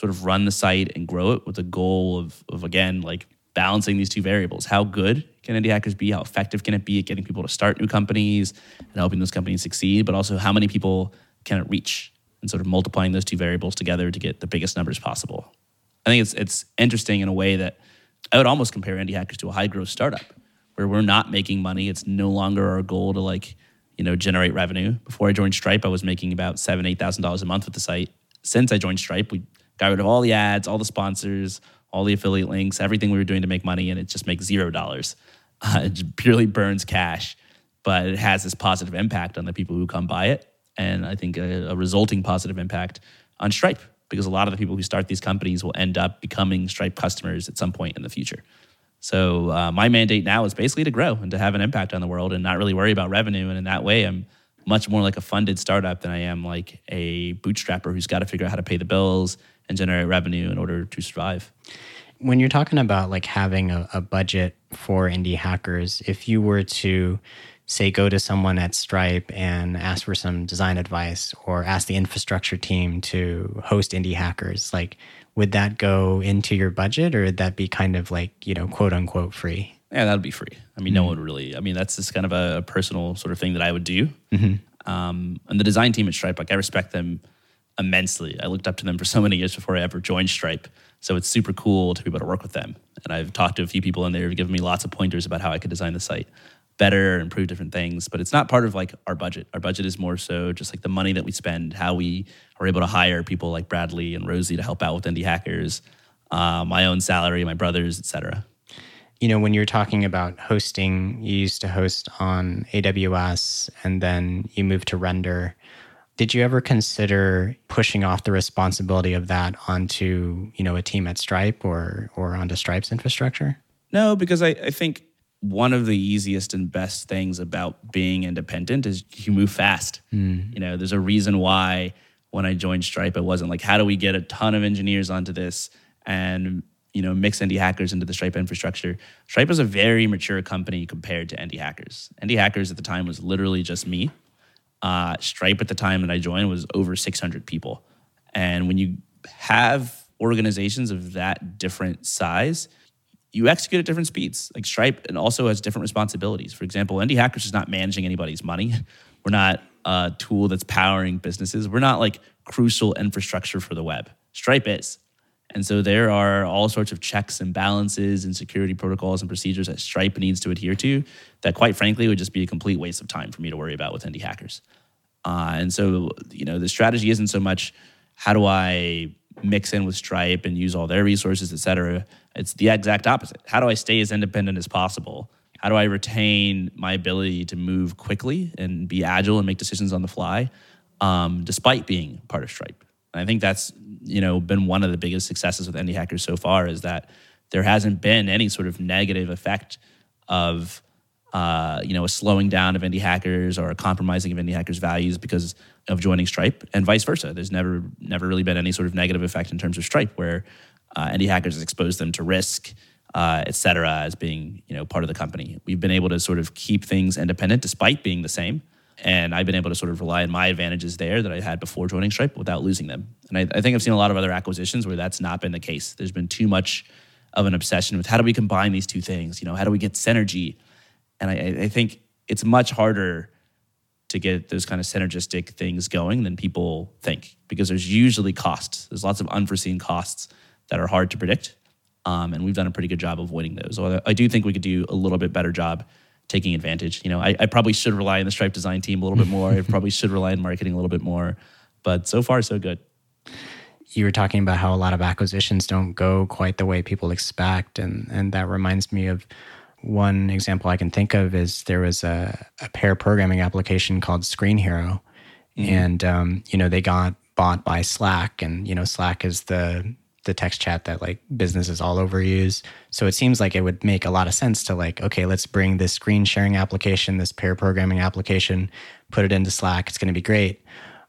sort of run the site and grow it with the goal of, of again, like balancing these two variables. How good can indie hackers be? How effective can it be at getting people to start new companies and helping those companies succeed? But also, how many people can it reach? And sort of multiplying those two variables together to get the biggest numbers possible. I think it's it's interesting in a way that I would almost compare indie hackers to a high growth startup where we're not making money. It's no longer our goal to like you know generate revenue. Before I joined Stripe, I was making about seven eight thousand dollars a month with the site. Since I joined Stripe, we got rid of all the ads, all the sponsors, all the affiliate links, everything we were doing to make money, and it just makes zero dollars. Uh, it purely burns cash, but it has this positive impact on the people who come by it, and I think a, a resulting positive impact on Stripe because a lot of the people who start these companies will end up becoming Stripe customers at some point in the future. So uh, my mandate now is basically to grow and to have an impact on the world and not really worry about revenue. And in that way, I'm much more like a funded startup than I am like a bootstrapper who's got to figure out how to pay the bills and generate revenue in order to survive. When you're talking about like having a, a budget for indie hackers, if you were to say go to someone at Stripe and ask for some design advice or ask the infrastructure team to host indie hackers, like would that go into your budget or would that be kind of like, you know, quote unquote free? Yeah, that'd be free. I mean, mm-hmm. no one really. I mean, that's just kind of a, personal sort of thing that I would do. Mm-hmm. Um, and the design team at Stripe, like I respect them immensely. I looked up to them for so many years before I ever joined Stripe. So it's super cool to be able to work with them. And I've talked to a few people in there who've given me lots of pointers about how I could design the site better, improve different things. But it's not part of like our budget. Our budget is more so just like the money that we spend, how we are able to hire people like Bradley and Rosie to help out with indie hackers, uh, my own salary, my brother's, etc. You know, when you're talking about hosting, you used to host on AWS and then you moved to Render. Did you ever consider pushing off the responsibility of that onto, you know, a team at Stripe or or onto Stripe's infrastructure? No, because I, I think one of the easiest and best things about being independent is you move fast. Mm. You know, there's a reason why when I joined Stripe, it wasn't like, how do we get a ton of engineers onto this and you know mix indie hackers into the Stripe infrastructure? Stripe is a very mature company compared to indie hackers. Indie hackers at the time was literally just me. Uh, Stripe at the time that I joined was over 600 people, and when you have organizations of that different size, you execute at different speeds. Like Stripe and also has different responsibilities. For example, Indie Hackers is not managing anybody's money. We're not a tool that's powering businesses. We're not like crucial infrastructure for the web. Stripe is. And so there are all sorts of checks and balances and security protocols and procedures that Stripe needs to adhere to that, quite frankly, would just be a complete waste of time for me to worry about with indie hackers. Uh, and so, you know, the strategy isn't so much how do I mix in with Stripe and use all their resources, et cetera. It's the exact opposite. How do I stay as independent as possible? How do I retain my ability to move quickly and be agile and make decisions on the fly, um, despite being part of Stripe? And I think that's you know been one of the biggest successes with Indie Hackers so far is that there hasn't been any sort of negative effect of uh, you know a slowing down of indie hackers or a compromising of indie hackers values because of joining stripe and vice versa. There's never never really been any sort of negative effect in terms of stripe where uh, indie hackers has exposed them to risk uh, et cetera as being you know part of the company. We've been able to sort of keep things independent despite being the same and i've been able to sort of rely on my advantages there that i had before joining stripe without losing them and I, I think i've seen a lot of other acquisitions where that's not been the case there's been too much of an obsession with how do we combine these two things you know how do we get synergy and I, I think it's much harder to get those kind of synergistic things going than people think because there's usually costs. There's lots of unforeseen costs that are hard to predict. Um, and we've done a pretty good job avoiding those. I do think we could do a little bit better job taking advantage. You know, I, I probably should rely on the Stripe design team a little bit more. I probably should rely on marketing a little bit more. But so far, so good. You were talking about how a lot of acquisitions don't go quite the way people expect, and and that reminds me of one example I can think of is there was a, a pair programming application called Screenhero, mm-hmm. and um, you know they got bought by Slack, and you know Slack is the the text chat that like businesses all over use. So it seems like it would make a lot of sense to like, okay, let's bring this screen sharing application, this pair programming application, put it into Slack. It's going to be great.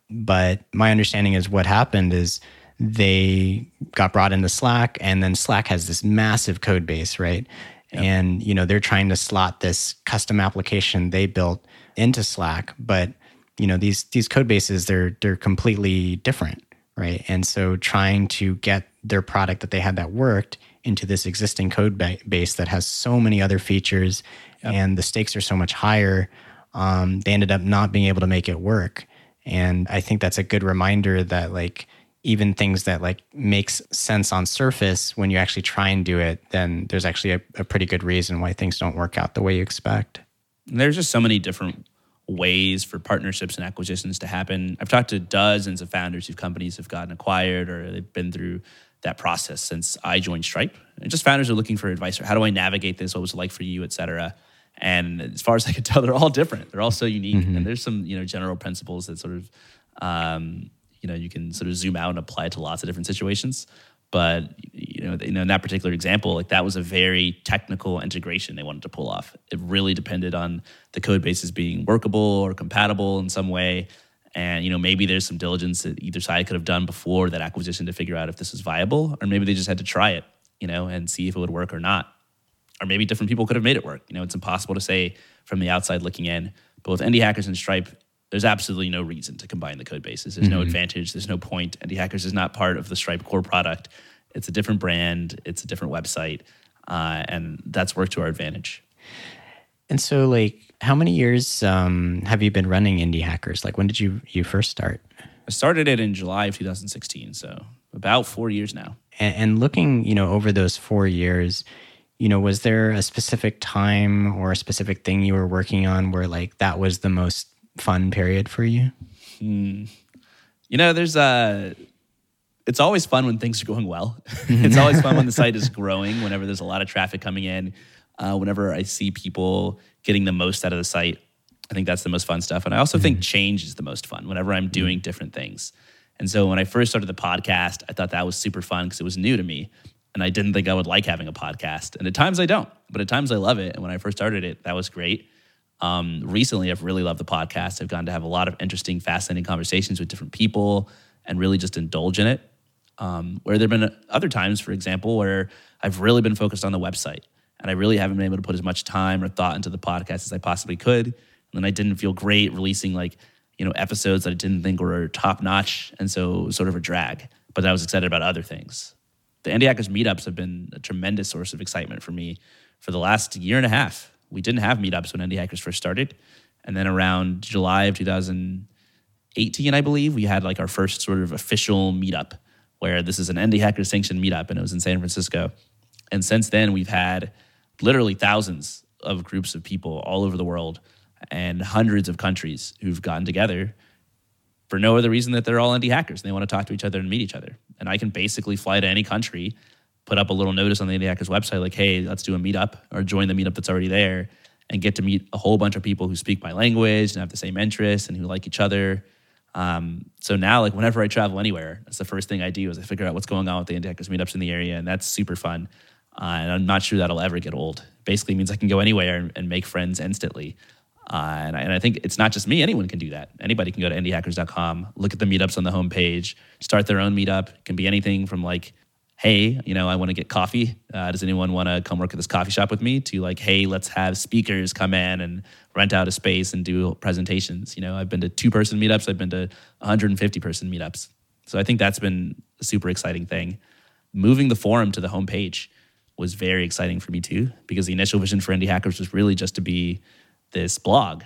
But my understanding is what happened is they got brought into Slack, and then Slack has this massive code base, right? Yep. And you know they're trying to slot this custom application they built into Slack, but you know these these code bases they're they're completely different, right? And so trying to get their product that they had that worked into this existing code ba- base that has so many other features yep. and the stakes are so much higher, um, they ended up not being able to make it work. And I think that's a good reminder that like even things that like makes sense on surface when you actually try and do it then there's actually a, a pretty good reason why things don't work out the way you expect there's just so many different ways for partnerships and acquisitions to happen i've talked to dozens of founders whose companies have gotten acquired or they've been through that process since i joined stripe. And just founders are looking for advice. How do i navigate this? What was it like for you et cetera? And as far as i could tell they're all different. They're all so unique. Mm-hmm. and there's some you know general principles that sort of um, you know you can sort of zoom out and apply to lots of different situations. But you know, you know in that particular example like that was a very technical integration they wanted to pull off. It really depended on the code bases being workable or compatible in some way and you know maybe there's some diligence that either side could have done before that acquisition to figure out if this was viable or maybe they just had to try it you know and see if it would work or not or maybe different people could have made it work. You know, it's impossible to say from the outside looking in. But with Indie Hackers and Stripe, there's absolutely no reason to combine the code bases. There's mm-hmm. no advantage. There's no point. Indie Hackers is not part of the Stripe core product. It's a different brand. It's a different website, uh, and that's worked to our advantage. And so, like, how many years um, have you been running Indie Hackers? Like, when did you you first start? I started it in July of 2016, so about four years now. And, and looking, you know, over those four years, you know, was there a specific time or a specific thing you were working on where like that was the most fun period for you? Hmm. You know, there's a. It's always fun when things are going well. it's always fun when the site is growing. Whenever there's a lot of traffic coming in, uh, whenever I see people getting the most out of the site, I think that's the most fun stuff. And I also mm-hmm. think change is the most fun. Whenever I'm doing mm-hmm. different things. And so when I first started the podcast, I thought that was super fun because it was new to me. And I didn't think I would like having a podcast. And at times I don't, but at times I love it. And when I first started it, that was great. Um, recently, I've really loved the podcast. I've gotten to have a lot of interesting, fascinating conversations with different people and really just indulge in it. Um, where there have been other times, for example, where I've really been focused on the website and I really haven't been able to put as much time or thought into the podcast as I possibly could. And then I didn't feel great releasing like, you know, episodes that I didn't think were top notch. And so sort of a drag, but I was excited about other things. The Hackers meetups have been a tremendous source of excitement for me for the last year and a half we didn't have meetups when Indie Hackers first started. And then around July of 2018, I believe, we had like our first sort of official meetup where this is an Indie Hackers sanctioned meetup and it was in San Francisco. And since then, we've had literally thousands of groups of people all over the world and hundreds of countries who've gotten together for no other reason that they're all indie hackers and they want to talk to each other and meet each other. And I can basically fly to any country put up a little notice on the Indie Hackers website, like, hey, let's do a meetup or join the meetup that's already there and get to meet a whole bunch of people who speak my language and have the same interests and who like each other. Um, so now, like, whenever I travel anywhere, that's the first thing I do is I figure out what's going on with the Indie Hackers meetups in the area, and that's super fun. Uh, and I'm not sure that'll ever get old. Basically, means I can go anywhere and, and make friends instantly. Uh, and, I, and, I, think it's not just me. Anyone can do that. Anybody can go to indiehackers.com, look at the meetups on the homepage, start their own meetup. It can be anything from like hey, you know, I want to get coffee. Uh, does anyone want to come work at this coffee shop with me? To like, hey, let's have speakers come in and rent out a space and do presentations. You know, I've been to two person meetups, I've been to 150 person meetups. So I think that's been a super exciting thing. Moving the forum to the homepage was very exciting for me too, because the initial vision for Indie Hackers was really just to be this blog.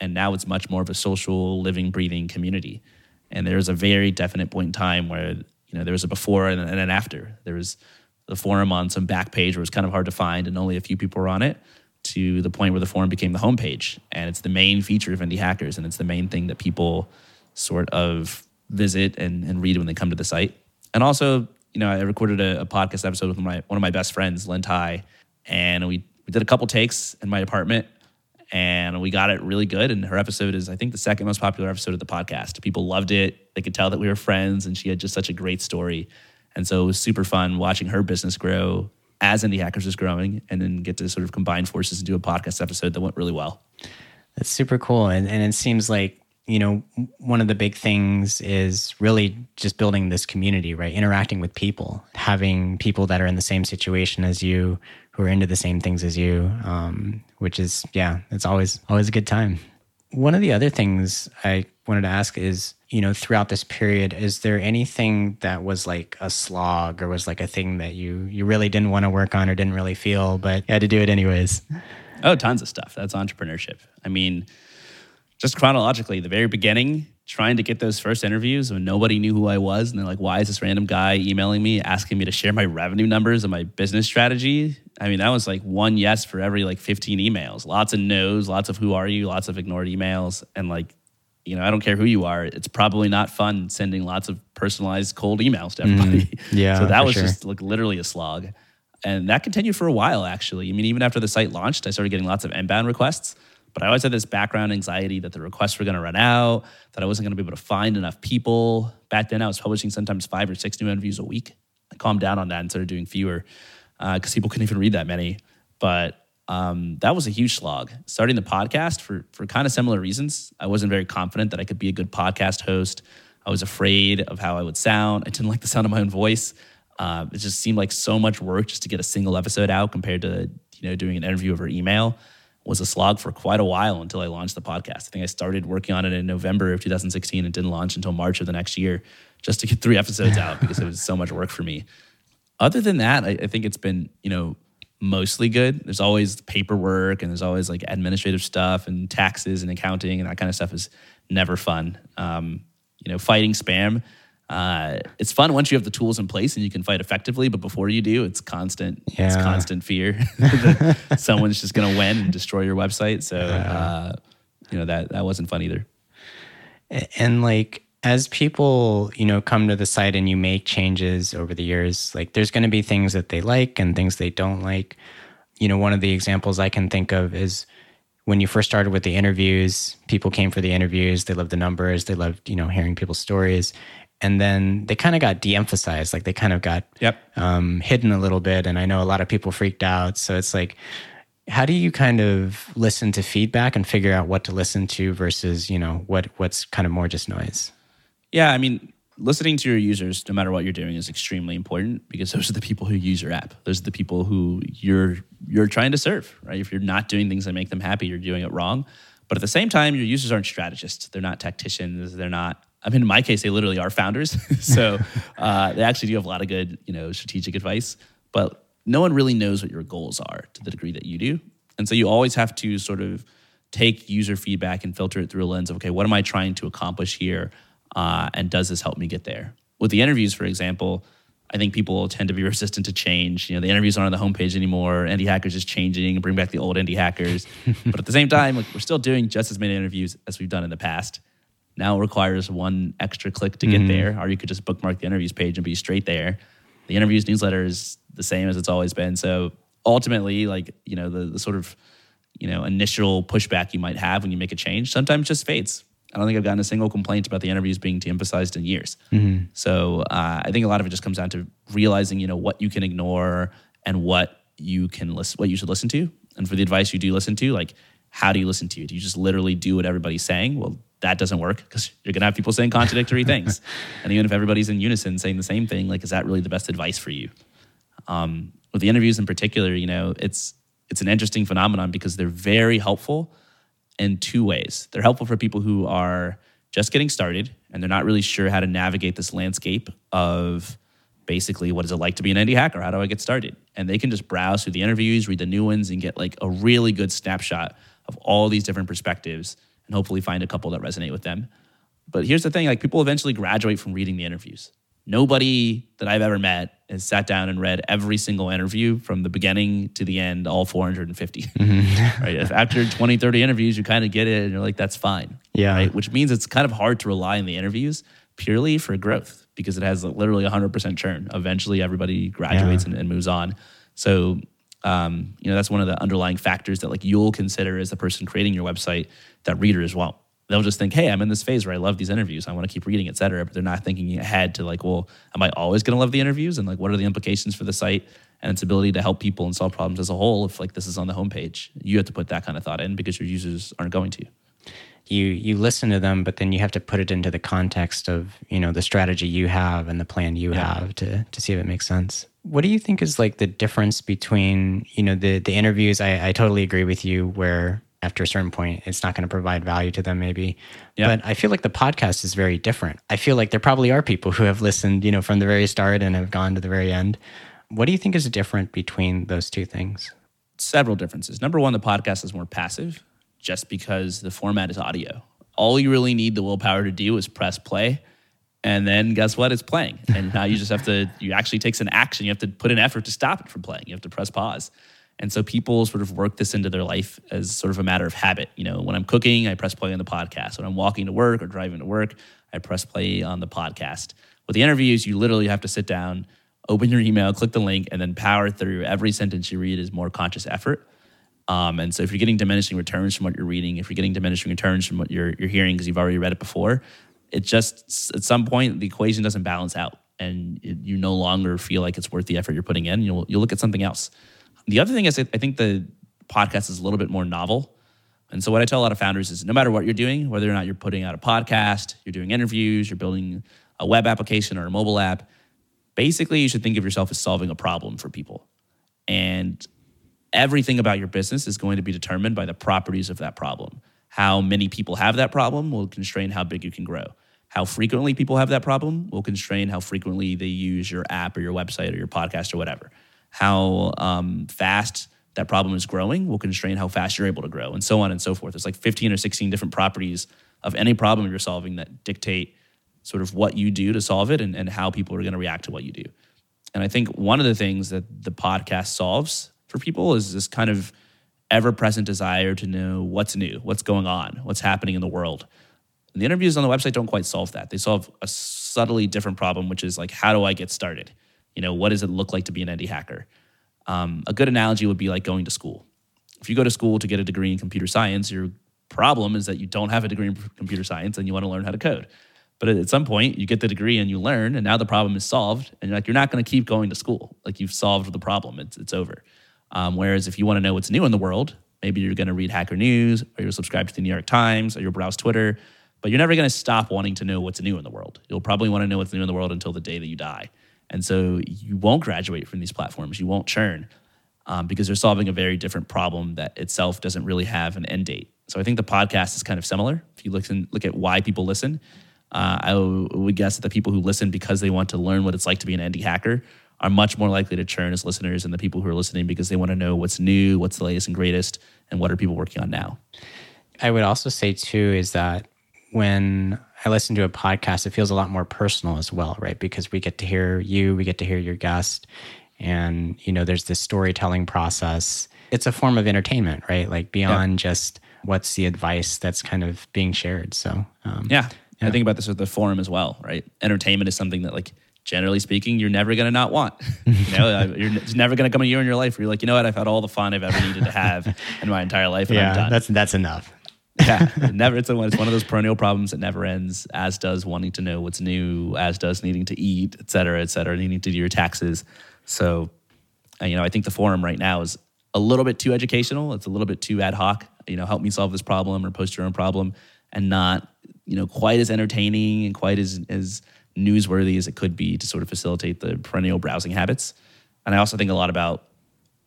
And now it's much more of a social, living, breathing community. And there was a very definite point in time where you know, there was a before and, and an after. There was the forum on some back page where it was kind of hard to find and only a few people were on it to the point where the forum became the homepage. And it's the main feature of Indie Hackers and it's the main thing that people sort of visit and, and read when they come to the site. And also, you know, I recorded a, a podcast episode with my one of my best friends, Lynne Tye, and we, we did a couple takes in my apartment and we got it really good. And her episode is, I think, the second most popular episode of the podcast. People loved it. They could tell that we were friends, and she had just such a great story. And so it was super fun watching her business grow as Indie Hackers was growing, and then get to sort of combine forces and do a podcast episode that went really well. That's super cool. And, and it seems like you know, one of the big things is really just building this community, right? Interacting with people, having people that are in the same situation as you, who are into the same things as you, um, which is, yeah, it's always, always a good time. One of the other things I wanted to ask is, you know, throughout this period, is there anything that was like a slog or was like a thing that you, you really didn't want to work on or didn't really feel, but you had to do it anyways? Oh, tons of stuff. That's entrepreneurship. I mean, just chronologically, the very beginning, trying to get those first interviews when nobody knew who I was. And they're like, why is this random guy emailing me, asking me to share my revenue numbers and my business strategy? I mean, that was like one yes for every like 15 emails, lots of no's, lots of who are you, lots of ignored emails. And like, you know, I don't care who you are. It's probably not fun sending lots of personalized cold emails to everybody. Mm, yeah. so that was sure. just like literally a slog. And that continued for a while, actually. I mean, even after the site launched, I started getting lots of inbound requests but I always had this background anxiety that the requests were going to run out, that I wasn't going to be able to find enough people. Back then, I was publishing sometimes five or six new interviews a week. I calmed down on that and started doing fewer because uh, people couldn't even read that many. But um, that was a huge slog. Starting the podcast for for kind of similar reasons. I wasn't very confident that I could be a good podcast host. I was afraid of how I would sound. I didn't like the sound of my own voice. Uh, it just seemed like so much work just to get a single episode out compared to you know, doing an interview over email was a slog for quite a while until I launched the podcast. I think I started working on it in November of 2016 and didn't launch until March of the next year just to get three episodes out because it was so much work for me. Other than that, I, I think it's been, you know, mostly good. There's always paperwork and there's always like administrative stuff and taxes and accounting and that kind of stuff is never fun. Um, you know, fighting spam uh, it's fun once you have the tools in place and you can fight effectively. But before you do, it's constant. Yeah. It's constant fear that someone's just going to win and destroy your website. So, uh, you know that that wasn't fun either. And like as people, you know, come to the site and you make changes over the years, like there's going to be things that they like and things they don't like. You know, one of the examples I can think of is when you first started with the interviews, people came for the interviews. They loved the numbers. They loved, you know, hearing people's stories and then they kind of got de-emphasized like they kind of got yep. um, hidden a little bit and i know a lot of people freaked out. So it's like how do you kind of listen to feedback and figure out what to listen to versus you know what what's kind of more just noise? Yeah i mean listening to your users no matter what you're doing is extremely important because those are the people who use your app. Those are the people who you're you're trying to serve right? If you're not doing things that make them happy you're doing it wrong. But at the same time your users aren't strategists. They're not tacticians. They're not I mean, in my case, they literally are founders. so uh, they actually do have a lot of good, you know, strategic advice. But no one really knows what your goals are to the degree that you do. And so you always have to sort of take user feedback and filter it through a lens of, okay, what am I trying to accomplish here? Uh, and does this help me get there? With the interviews, for example, I think people tend to be resistant to change. You know, the interviews aren't on the homepage anymore. Indie Hackers is changing, bring back the old Indie Hackers. but at the same time, like, we're still doing just as many interviews as we've done in the past now requires one extra click to get mm-hmm. there, or you could just bookmark the interviews page and be straight there. The interviews newsletter is the same as it's always been. So ultimately, like, you know, the, the sort of, you know, initial pushback you might have when you make a change sometimes just fades. I don't think I've gotten a single complaint about the interviews being de-emphasized in years. Mm-hmm. So uh, I think a lot of it just comes down to realizing, you know, what you can ignore and what you can listen, what you should listen to. And for the advice you do listen to, like, how do you listen to it? Do you just literally do what everybody's saying? Well, that doesn't work because you're going to have people saying contradictory things. And even if everybody's in unison saying the same thing, like, is that really the best advice for you? Um, with the interviews in particular, you know, it's it's an interesting phenomenon because they're very helpful in two ways. They're helpful for people who are just getting started and they're not really sure how to navigate this landscape of basically what is it like to be an indie hacker? How do I get started? And they can just browse through the interviews, read the new ones, and get like a really good snapshot of all these different perspectives and hopefully find a couple that resonate with them. But here's the thing like people eventually graduate from reading the interviews. Nobody that I've ever met has sat down and read every single interview from the beginning to the end, all 450. Mm-hmm. right? If after 20, 30 interviews, you kind of get it and you're like, that's fine. Yeah. Right? Which means it's kind of hard to rely on the interviews purely for growth because it has literally 100% churn. Eventually, everybody graduates yeah. and, and, moves on. So, um, you know, that's one of the underlying factors that like you'll consider as the person creating your website that readers won't. They'll just think, hey, I'm in this phase where I love these interviews. I want to keep reading, et cetera. But they're not thinking ahead to like, well, am I always going to love the interviews? And like, what are the implications for the site and its ability to help people and solve problems as a whole if like this is on the homepage? You have to put that kind of thought in because your users aren't going to you you listen to them but then you have to put it into the context of you know the strategy you have and the plan you yeah. have to to see if it makes sense what do you think is like the difference between you know the the interviews? I, I totally agree with you where after a certain point it's not going to provide value to them maybe. Yeah. but i feel like the podcast is very different. I feel like there probably are people who have listened you know from the very start and have gone to the very end. What do you think is different between those two things? Several differences. Number one the podcast is more passive just because the format is audio. All you really need the willpower to do is press play and then guess what it's playing and now you just have to you actually takes an action you have to put an effort to stop it from playing you have to press pause and so people sort of work this into their life as sort of a matter of habit. You know, when I'm cooking, I press play on the podcast. When I'm walking to work or driving to work, I press play on the podcast. With the interviews, you literally have to sit down, open your email, click the link, and then power through every sentence you read is more conscious effort. Um, and so if you're getting diminishing returns from what you're reading, if you're getting diminishing returns from what you're, you're hearing because you've already read it before, it just at some point the equation doesn't balance out and it, you no longer feel like it's worth the effort you're putting in. You'll, you'll look at something else. The other thing is, I think the podcast is a little bit more novel. And so, what I tell a lot of founders is no matter what you're doing, whether or not you're putting out a podcast, you're doing interviews, you're building a web application or a mobile app, basically, you should think of yourself as solving a problem for people. And everything about your business is going to be determined by the properties of that problem. How many people have that problem will constrain how big you can grow. How frequently people have that problem will constrain how frequently they use your app or your website or your podcast or whatever. How um, fast that problem is growing will constrain how fast you're able to grow, and so on and so forth. It's like 15 or 16 different properties of any problem you're solving that dictate sort of what you do to solve it and, and how people are going to react to what you do. And I think one of the things that the podcast solves for people is this kind of ever present desire to know what's new, what's going on, what's happening in the world. And the interviews on the website don't quite solve that. They solve a subtly different problem, which is like, how do I get started? You know, what does it look like to be an indie hacker? Um, a good analogy would be like going to school. If you go to school to get a degree in computer science, your problem is that you don't have a degree in computer science and you want to learn how to code. But at some point, you get the degree and you learn, and now the problem is solved. And you're like, you're not going to keep going to school. Like you've solved the problem. It's it's over. Um, whereas if you want to know what's new in the world, maybe you're going to read Hacker News, or you're subscribed to the New York Times, or you'll browse Twitter. But you're never going to stop wanting to know what's new in the world. You'll probably want to know what's new in the world until the day that you die. And so you won't graduate from these platforms. You won't churn um, because they're solving a very different problem that itself doesn't really have an end date. So I think the podcast is kind of similar. If you look and look at why people listen, uh, I would guess that the people who listen because they want to learn what it's like to be an indie hacker are much more likely to churn as listeners than the people who are listening because they want to know what's new, what's the latest and greatest, and what are people working on now. I would also say too is that when I listen to a podcast, it feels a lot more personal as well, right? Because we get to hear you, we get to hear your guest, and you know, there's this storytelling process. It's a form of entertainment, right? Like beyond yeah. just what's the advice that's kind of being shared. So um, yeah, yeah. I think about this with the forum as well, right? Entertainment is something that, like, generally speaking, you're never going to not want. you know, you're, it's never going to come a year in your life where you're like, you know what, I've had all the fun I've ever needed to have in my entire life, and yeah, I'm done. That's that's enough. yeah, it never. It's, a, it's one of those perennial problems that never ends. As does wanting to know what's new. As does needing to eat, et cetera, et cetera. Needing to do your taxes. So, uh, you know, I think the forum right now is a little bit too educational. It's a little bit too ad hoc. You know, help me solve this problem or post your own problem, and not you know quite as entertaining and quite as as newsworthy as it could be to sort of facilitate the perennial browsing habits. And I also think a lot about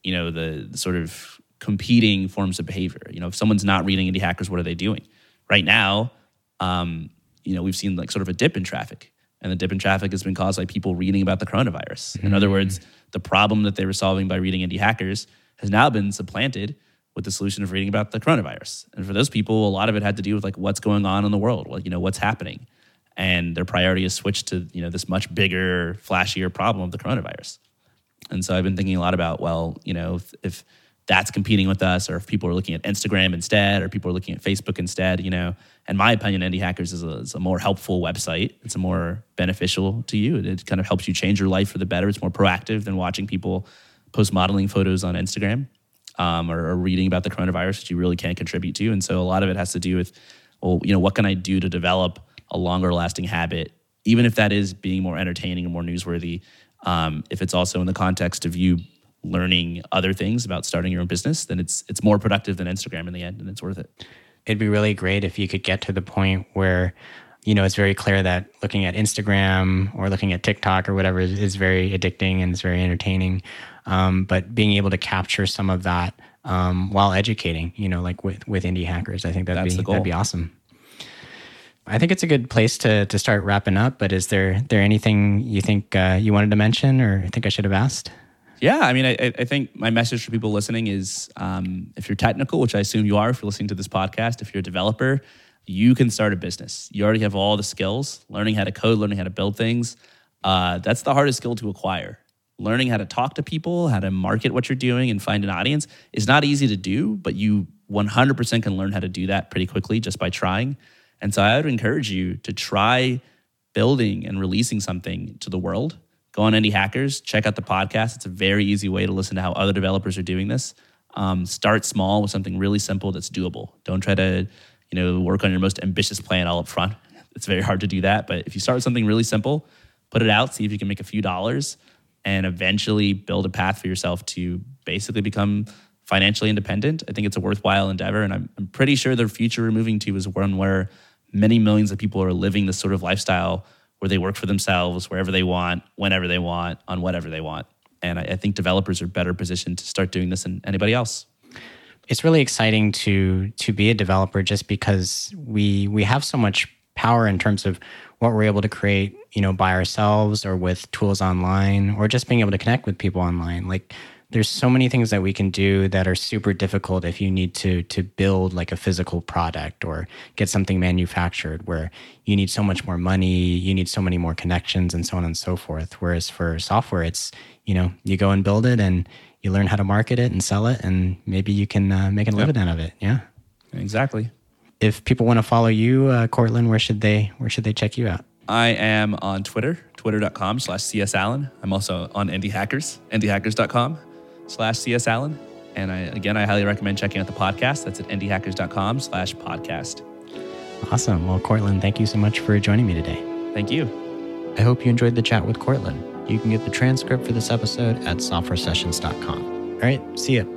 you know the, the sort of competing forms of behavior. You know, if someone's not reading indie hackers, what are they doing? Right now, um, you know, we've seen like sort of a dip in traffic. And the dip in traffic has been caused by people reading about the coronavirus. Mm-hmm. In other words, the problem that they were solving by reading indie hackers has now been supplanted with the solution of reading about the coronavirus. And for those people, a lot of it had to do with like what's going on in the world, what you know, what's happening. And their priority is switched to, you know, this much bigger, flashier problem of the coronavirus. And so I've been thinking a lot about, well, you know, if, if that's competing with us, or if people are looking at Instagram instead, or people are looking at Facebook instead, you know, in my opinion, Indie Hackers is a, is a more helpful website. It's a more beneficial to you. It, it kind of helps you change your life for the better. It's more proactive than watching people post modeling photos on Instagram um, or, or, reading about the coronavirus that you really can't contribute to. And so a lot of it has to do with, well, you know, what can I do to develop a longer lasting habit, even if that is being more entertaining and more newsworthy. Um, if it's also in the context of you learning other things about starting your own business, then it's it's more productive than Instagram in the end, and it's worth it. It'd be really great if you could get to the point where you know, it's very clear that looking at Instagram or looking at TikTok or whatever is, is very addicting and it's very entertaining um, but being able to capture some of that um, while educating, you know, like with with indie hackers, I think that'd That's be that'd be awesome. I think it's a good place to to start wrapping up. But is there there anything you think uh, you wanted to mention, or I think I should have asked? Yeah, I mean, I, I think my message for people listening is um, if you're technical, which I assume you are if you're listening to this podcast, if you're a developer, you can start a business. You already have all the skills, learning how to code, learning how to build things. Uh, that's the hardest skill to acquire learning how to talk to people, how to market what you're doing and find an audience is not easy to do, but you 100% can learn how to do that pretty quickly just by trying. And so I would encourage you to try building and releasing something to the world. Go on Indie Hackers, check out the podcast. It's a very easy way to listen to how other developers are doing this. Um, start small with something really simple that's doable. Don't try to, you know, work on your most ambitious plan all up front. It's very hard to do that. But if you start with something really simple, put it out, see if you can make a few dollars and eventually build a path for yourself to basically become financially independent. I think it's a worthwhile endeavor. And I'm, I'm pretty sure the future we're moving to is one where many millions of people are living this sort of lifestyle where they work for themselves wherever they want, whenever they want, on whatever they want. And I, I think developers are better positioned to start doing this than anybody else. It's really exciting to to be a developer just because we we have so much power in terms of what we're able to create, you know, by ourselves or with tools online or just being able to connect with people online. Like there's so many things that we can do that are super difficult if you need to to build like a physical product or get something manufactured where you need so much more money you need so many more connections and so on and so forth. Whereas for software it's you know you go and build it and you learn how to market it and sell it and maybe you can uh, make a living out of it. Yeah. Exactly. If people want to follow you uh, Courtland where should they where should they check you out? I am on Twitter, twitter.com slash csallen. I'm also on Indie Hackers, indiehackers.com slash CS Allen. And I, again, I highly recommend checking out the podcast. That's at indiehackers.com slash podcast. Awesome. Well, Courtland, thank you so much for joining me today. Thank you. I hope you enjoyed the chat with Courtland. You can get the transcript for this episode at softwaresessions.com. All right, see you.